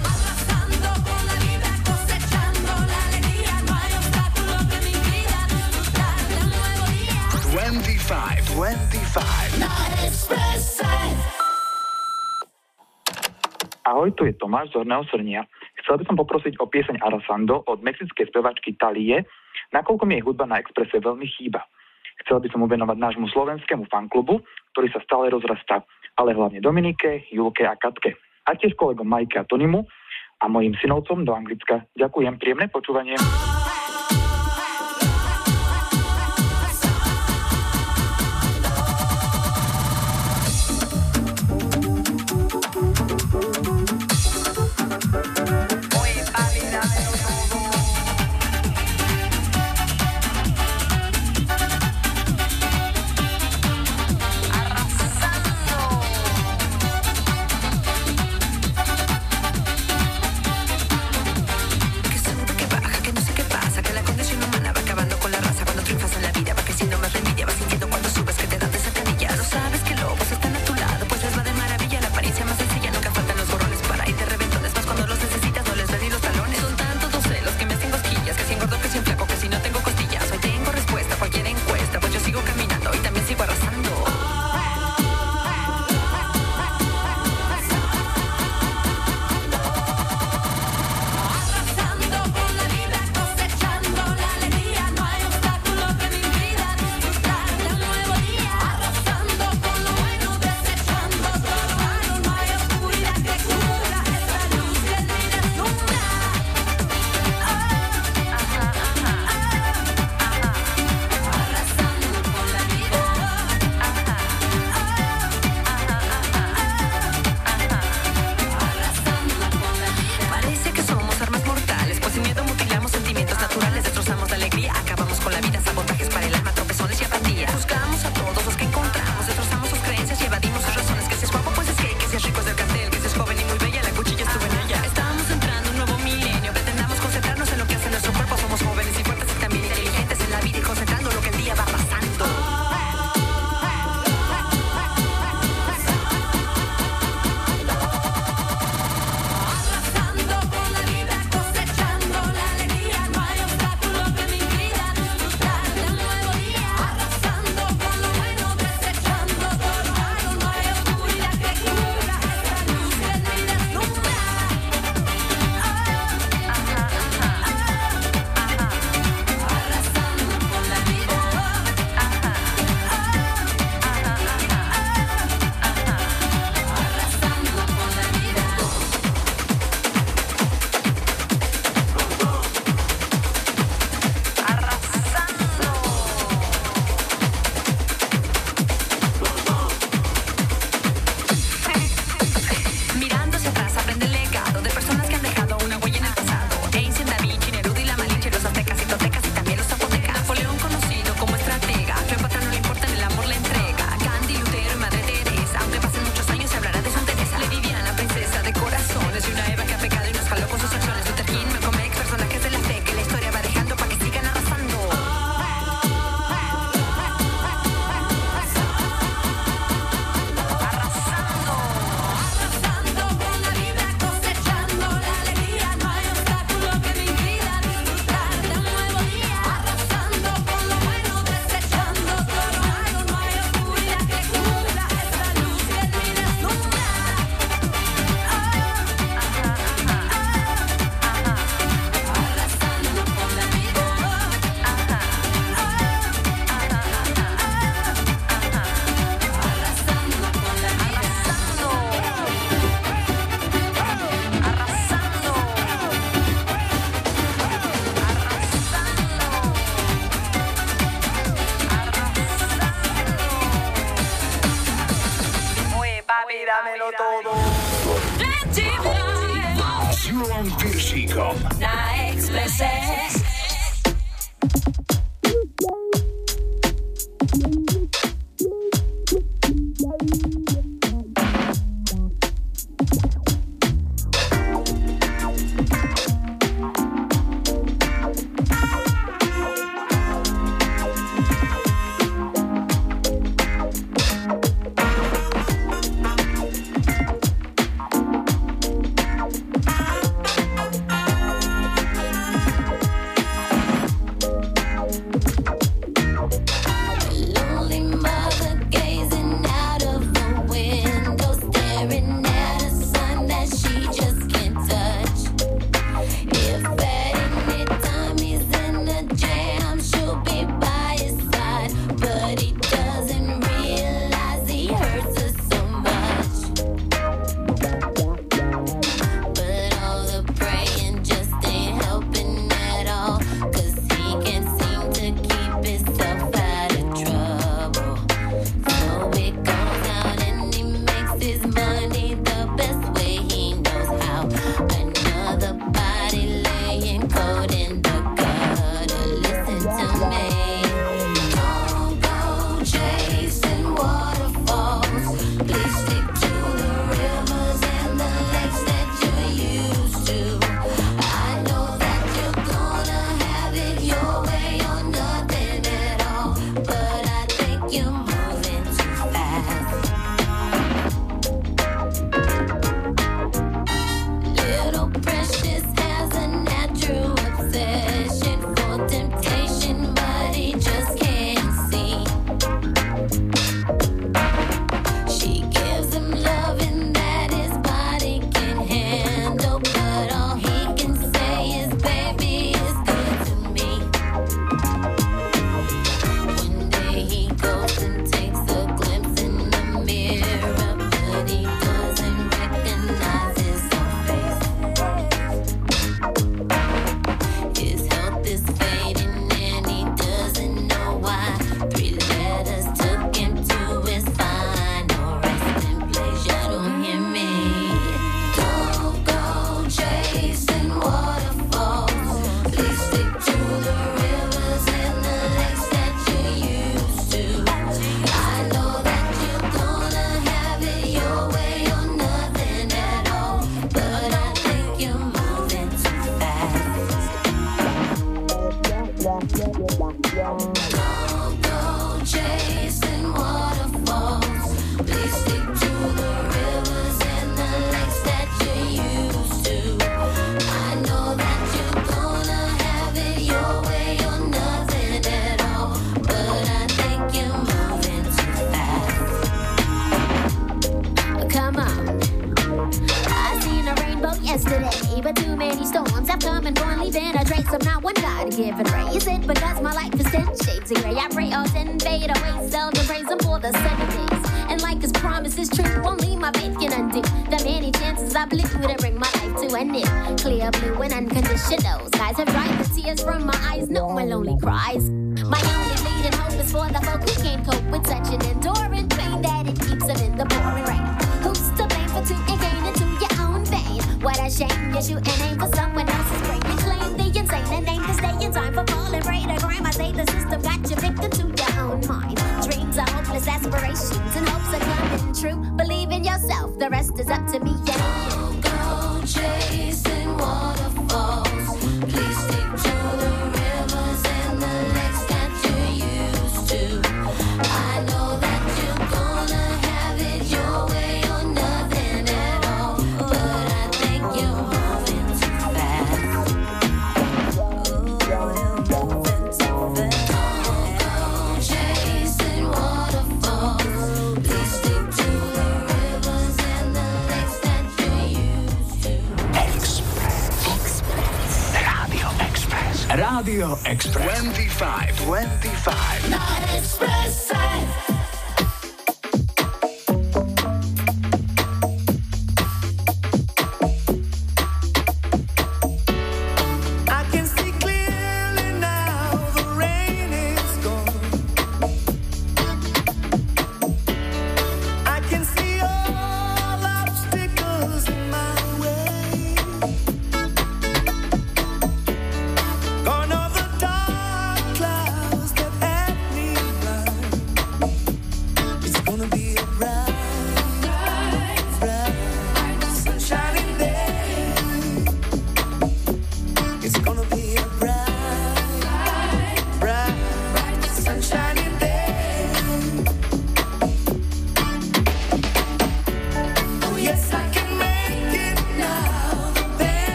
25, 25. Na Expresse. Ahoj, tu je Tomáš z Horného Srnia. Chcel by som poprosiť o pieseň Arasando od mexickej spevačky Talie, nakoľko mi jej hudba na Expresse veľmi chýba. Chcel by som mu venovať nášmu slovenskému fanklubu, ktorý sa stále rozrastá, ale hlavne Dominike, Julke a Katke. A tiež kolegom Majke a Tonimu a mojim synovcom do Anglicka. Ďakujem, príjemné počúvanie. Que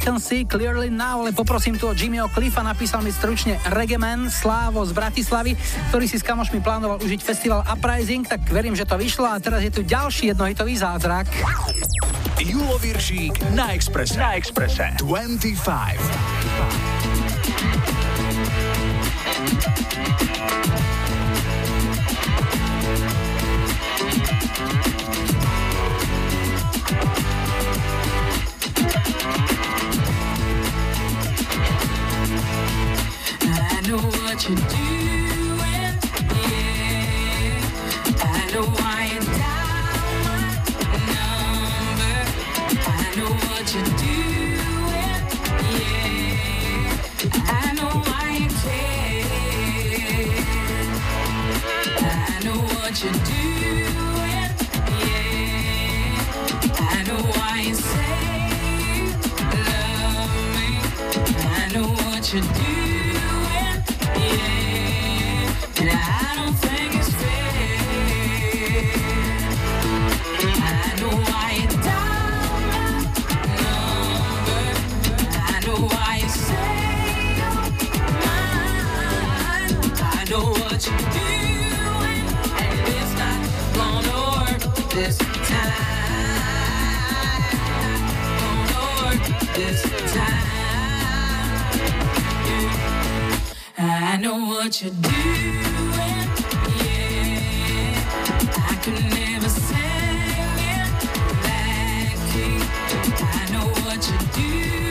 Can Clearly Now, ale poprosím tu od Jimmyho Cliffa, napísal mi stručne Regeman Slávo z Bratislavy, ktorý si s kamošmi plánoval užiť festival Uprising, tak verím, že to vyšlo a teraz je tu ďalší jednohitový zázrak. Julo Viršík na Exprese. Na Exprese. 25. know what you're doing, yeah. I could never sing it back. I know what you're doing,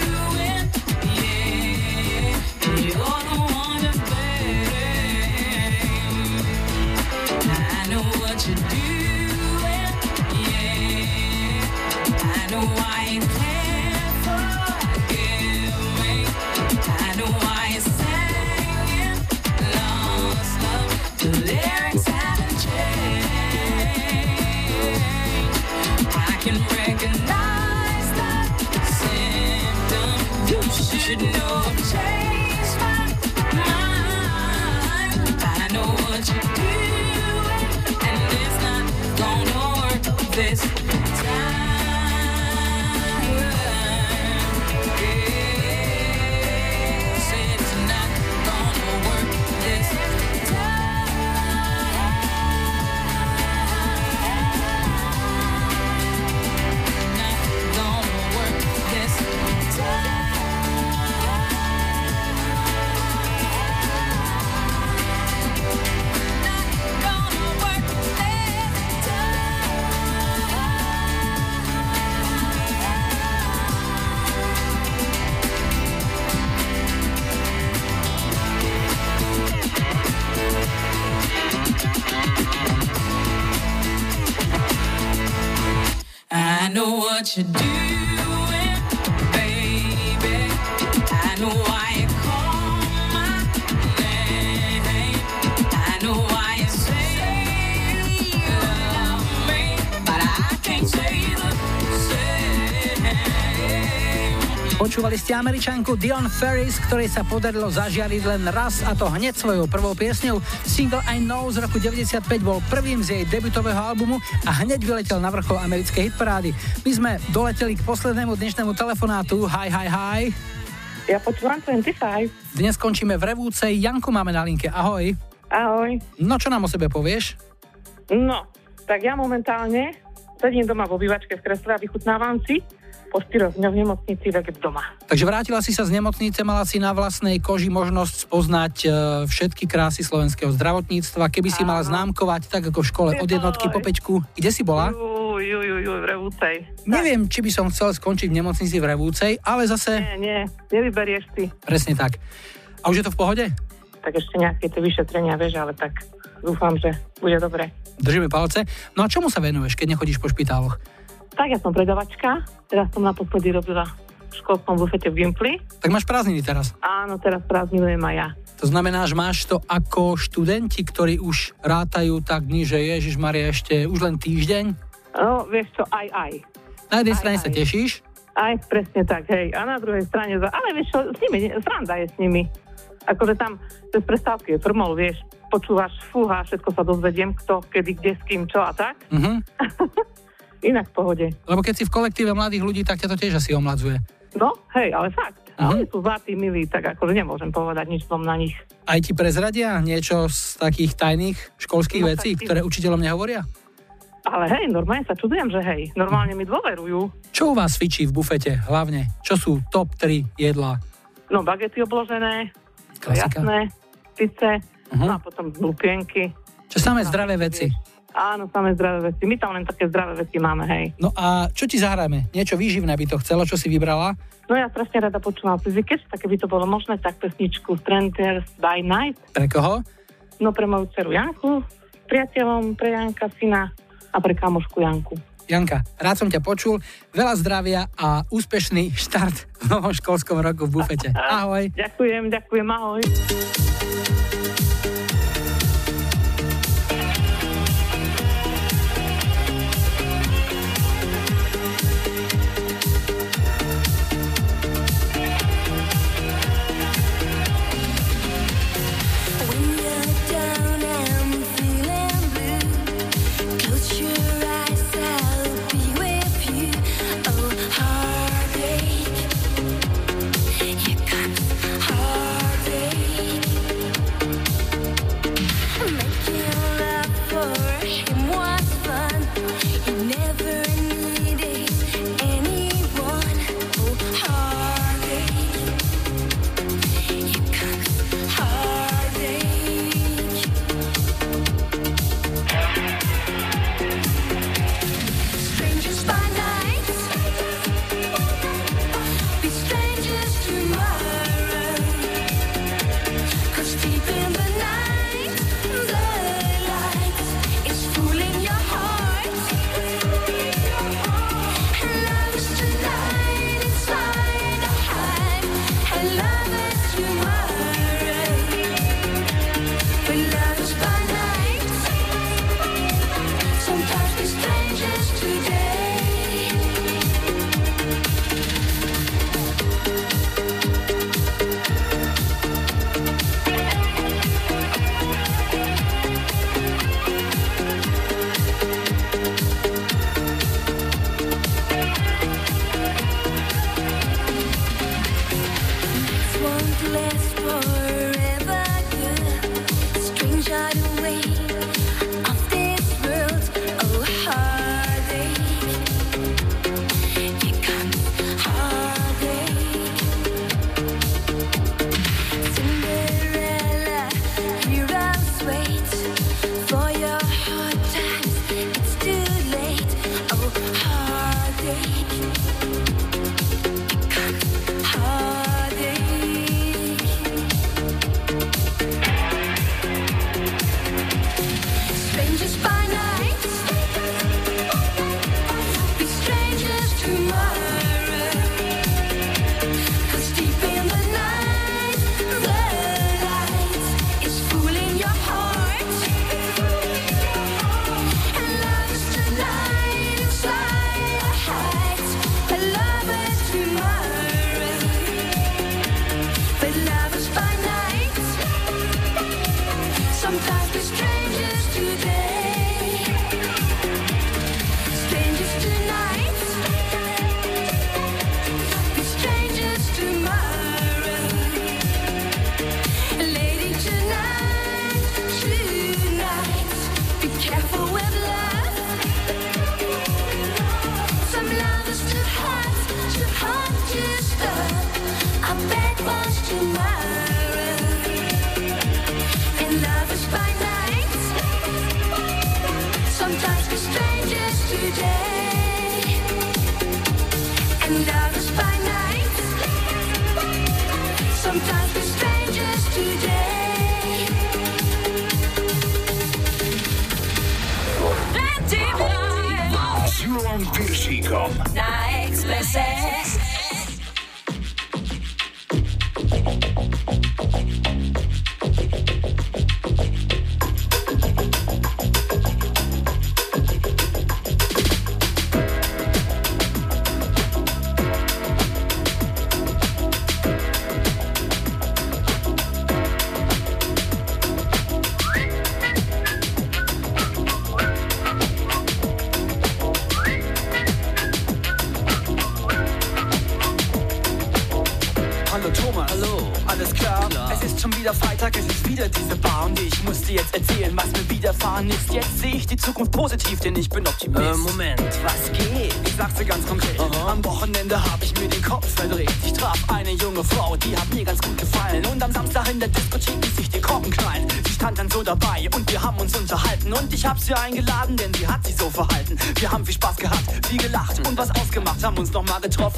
ste američanku Dion Ferris, ktorej sa podarilo zažiariť len raz a to hneď svojou prvou piesňou. Single I Know z roku 95 bol prvým z jej debutového albumu a hneď vyletel na vrchol americkej hitparády. My sme doleteli k poslednému dnešnému telefonátu. Hi, hi, hi. Ja počúvam 25. Dnes skončíme v Revúcej. Janku máme na linke. Ahoj. Ahoj. No čo nám o sebe povieš? No, tak ja momentálne sedím doma v obývačke v kresle a vychutnávam si po 4 dňoch v nemocnici vek doma. Takže vrátila si sa z nemocnice, mala si na vlastnej koži možnosť spoznať e, všetky krásy slovenského zdravotníctva. Keby si mala známkovať, tak ako v škole od jednotky po pečku. Kde si bola? Uj, uj, uj, v Revúcej. Neviem, či by som chcel skončiť v nemocnici v Revúcej, ale zase... Nie, nie, nevyberieš si. Presne tak. A už je to v pohode? Tak ešte nejaké tie vyšetrenia, vieš, ale tak dúfam, že bude dobre. Držíme palce. No a čomu sa venuješ, keď nechodíš po špitáloch? Tak ja som predavačka, teraz som naposledy robila v školskom bufete v Gimply. Tak máš prázdniny teraz. Áno, teraz prázdninujem aj ja. To znamená, že máš to ako študenti, ktorí už rátajú tak dni, že Ježiš Maria ešte už len týždeň? No, vieš čo, aj, aj. Na jednej strane sa tešíš, Aj, presne tak, hej. A na druhej strane, ale vieš čo, s nimi, sranda je s nimi. Akože tam cez prestávky je frmol, vieš, počúvaš, fúha, všetko sa dozvediem, kto, kedy, kde, s kým, čo a tak. Mhm. <laughs> Inak v pohode. Lebo keď si v kolektíve mladých ľudí, tak ťa to tiež asi omladzuje. No, hej, ale fakt. Mhm. Oni sú zlatí, milí, tak akože nemôžem povedať nič zlom na nich. Aj ti prezradia niečo z takých tajných školských No, vecí, tak- ktoré učiteľom nehovoria? Ale hej, normálne sa čudujem, že hej, normálne mi dôverujú. Čo u vás fičí v bufete hlavne? Čo sú top 3 jedlá? No, bagety obložené, Klasika. jasné, pice, Mhm. no a potom lupienky. Čo samé zdravé veci? Áno, samé zdravé veci. My tam len také zdravé veci máme, hej. No a čo ti zahráme? Niečo výživné by to chcelo, čo si vybrala? No ja strašne rada počúvam fyzike, tak keby to bolo možné, tak pesničku Strangers by Night. Pre koho? No pre moju dceru Janku, priateľom, pre Janka syna a pre kamošku Janku. Janka, rád som ťa počul, veľa zdravia a úspešný štart v novom školskom roku v bufete. <laughs> Ahoj. Ďakujem, ďakujem, ahoj.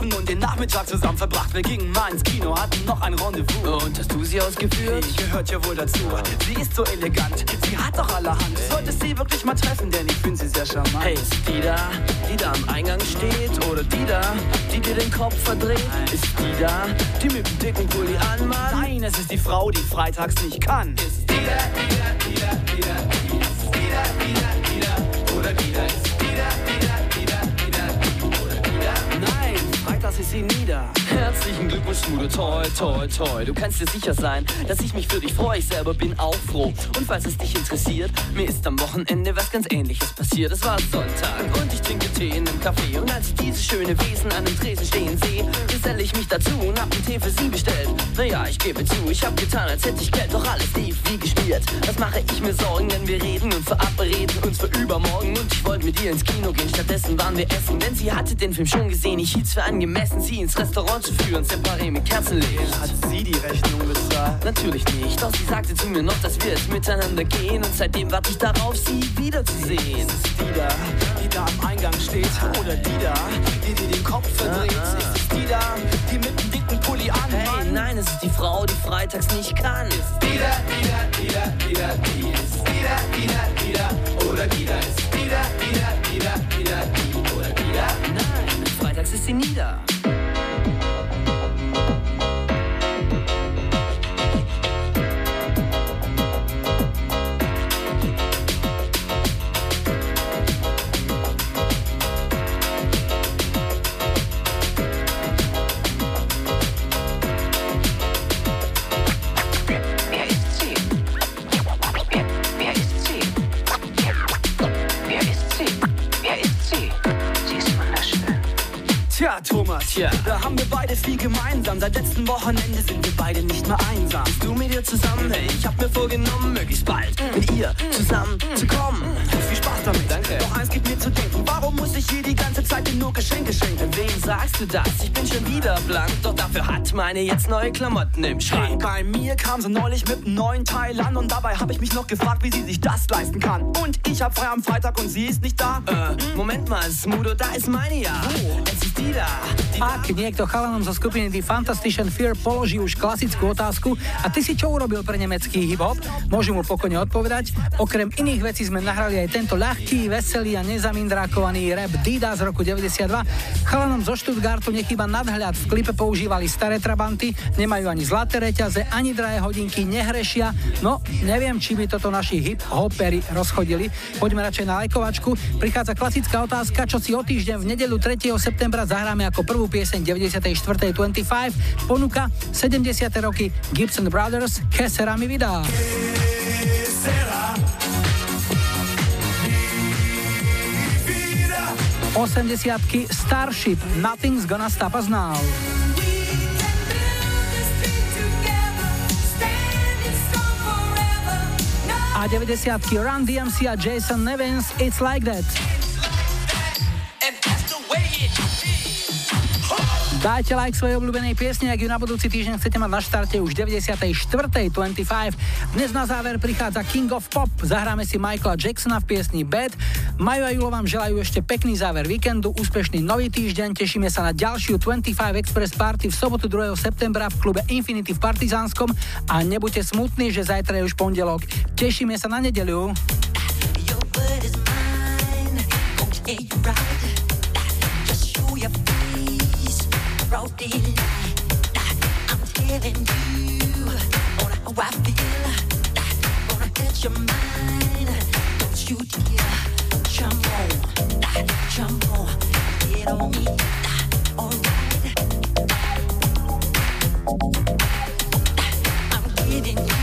Getroffen und den Nachmittag zusammen verbracht. Wir gingen mal ins Kino, hatten noch ein Rendezvous. Und hast du sie ausgeführt? Ich gehört ja wohl dazu. Sie ist so elegant, sie hat doch allerhand. Du solltest sie wirklich mal treffen, denn ich finde sie sehr charmant. Hey, ist die da, die da am Eingang steht? Oder die da, die dir den Kopf verdreht? Ist die da, die mit dem dicken Pulli anmacht? Nein, es ist die Frau, die freitags nicht kann. Ist die da, die da, die da, die da, freitags ist sie nieder. Herzlichen Glückwunsch, Mudo, toi, toi, toi. Du kannst dir sicher sein, dass ich mich für dich freue. Ich selber bin auch froh. Und falls es dich interessiert, mir ist am Wochenende was ganz ähnliches passiert. Es war Sonntag und ich trinke Tee in einem Café. Und als ich dieses schöne Wesen an dem Tresen stehen sehe, geselle ich mich dazu und hab einen Tee für sie bestellt. Naja, ich gebe zu, ich hab getan, als hätte ich Geld, doch alles lief wie gespielt. Was mache ich mir Sorgen, wenn wir reden und verabreden uns für übermorgen. Und ich wollte mit ihr ins Kino gehen, stattdessen waren wir essen. Denn sie hatte den Film schon gesehen, ich hielt's für angemessen, sie ins Restaurant zu führen, separé mit Kerzenlicht. Hat sie die Rechnung bezahlt? Natürlich nicht, doch sie sagte zu mir noch, dass wir es miteinander gehen. Und seitdem warte ich darauf, sie wiederzusehen. Ist es die da, die da am Eingang steht? Oder die da, die dir den Kopf verdreht? Ist es die da, die mit dem dicken Pulli an? Hey, nein, es ist die Frau, die freitags nicht kann. Ist die da, die da, die da, die da, die ist die da, die da, die da, oder die da ist die da, die da, die da, die da, die oder die da? Nein, freitags ist sie nieder. Wer Tja. da haben wir beide viel gemeinsam. Seit letzten Wochenende sind wir beide nicht mehr einsam. Bist du mit ihr zusammen? Hey, ich hab mir vorgenommen, möglichst bald mit ihr zusammen zu kommen. Viel Spaß damit. Danke. Doch eins gibt mir zu denken, warum muss ich hier die ganze Zeit dir nur Geschenke schenken? Wem sagst du das? Ich bin schon wieder blank, doch dafür hat meine jetzt neue Klamotten im Hey, Schrank. bei mir kam sie neulich mit einem neuen Teil an und dabei habe ich mich noch gefragt, wie sie sich das leisten kann. Und ich hab frei am Freitag und sie ist nicht da. Äh, Moment mal, Smudo, da ist meine ja. Es ist die da. Die Ak niekto chalanom zo skupiny The Fantastisch and Fear položí už klasickú otázku a ty si čo urobil pre nemecký hip-hop? Môžu mu pokojne odpovedať. Okrem iných vecí sme nahrali aj tento ľahký, veselý a nezamindrákovaný rap Dida z roku 92. Chalanom zo Stuttgartu nechýba nadhľad. V klipe používali staré trabanty, nemajú ani zlaté reťaze, ani drahé hodinky, nehrešia. No, neviem, či by toto naši hip-hopery rozchodili. Poďme radšej na lajkovačku. Prichádza klasická otázka, čo si o týždeň v nedelu 3. septembra zahráme ako prvú pieseň 94. 25. Ponuka 70. roky Gibson Brothers, Kesera mi vydá. 80 Starship, Nothing's Gonna Stop Us Now. A 90 Run DMC a Jason Nevins, It's Like That. Dajte like svojej obľúbenej piesne, ak ju na budúci týždeň chcete mať na štarte už 94. 25. Dnes na záver prichádza King of Pop. Zahráme si Michaela Jacksona v piesni Bad. Majo a Julo vám želajú ešte pekný záver víkendu, úspešný nový týždeň. Tešíme sa na ďalšiu 25 Express Party v sobotu 2. septembra v klube Infinity v Partizánskom a nebuďte smutní, že zajtra je už pondelok. Tešíme sa na nedeliu. broad I'm giving you. On how I feel. Gonna hit your mind. Don't you Get on me. Alright. I'm getting you.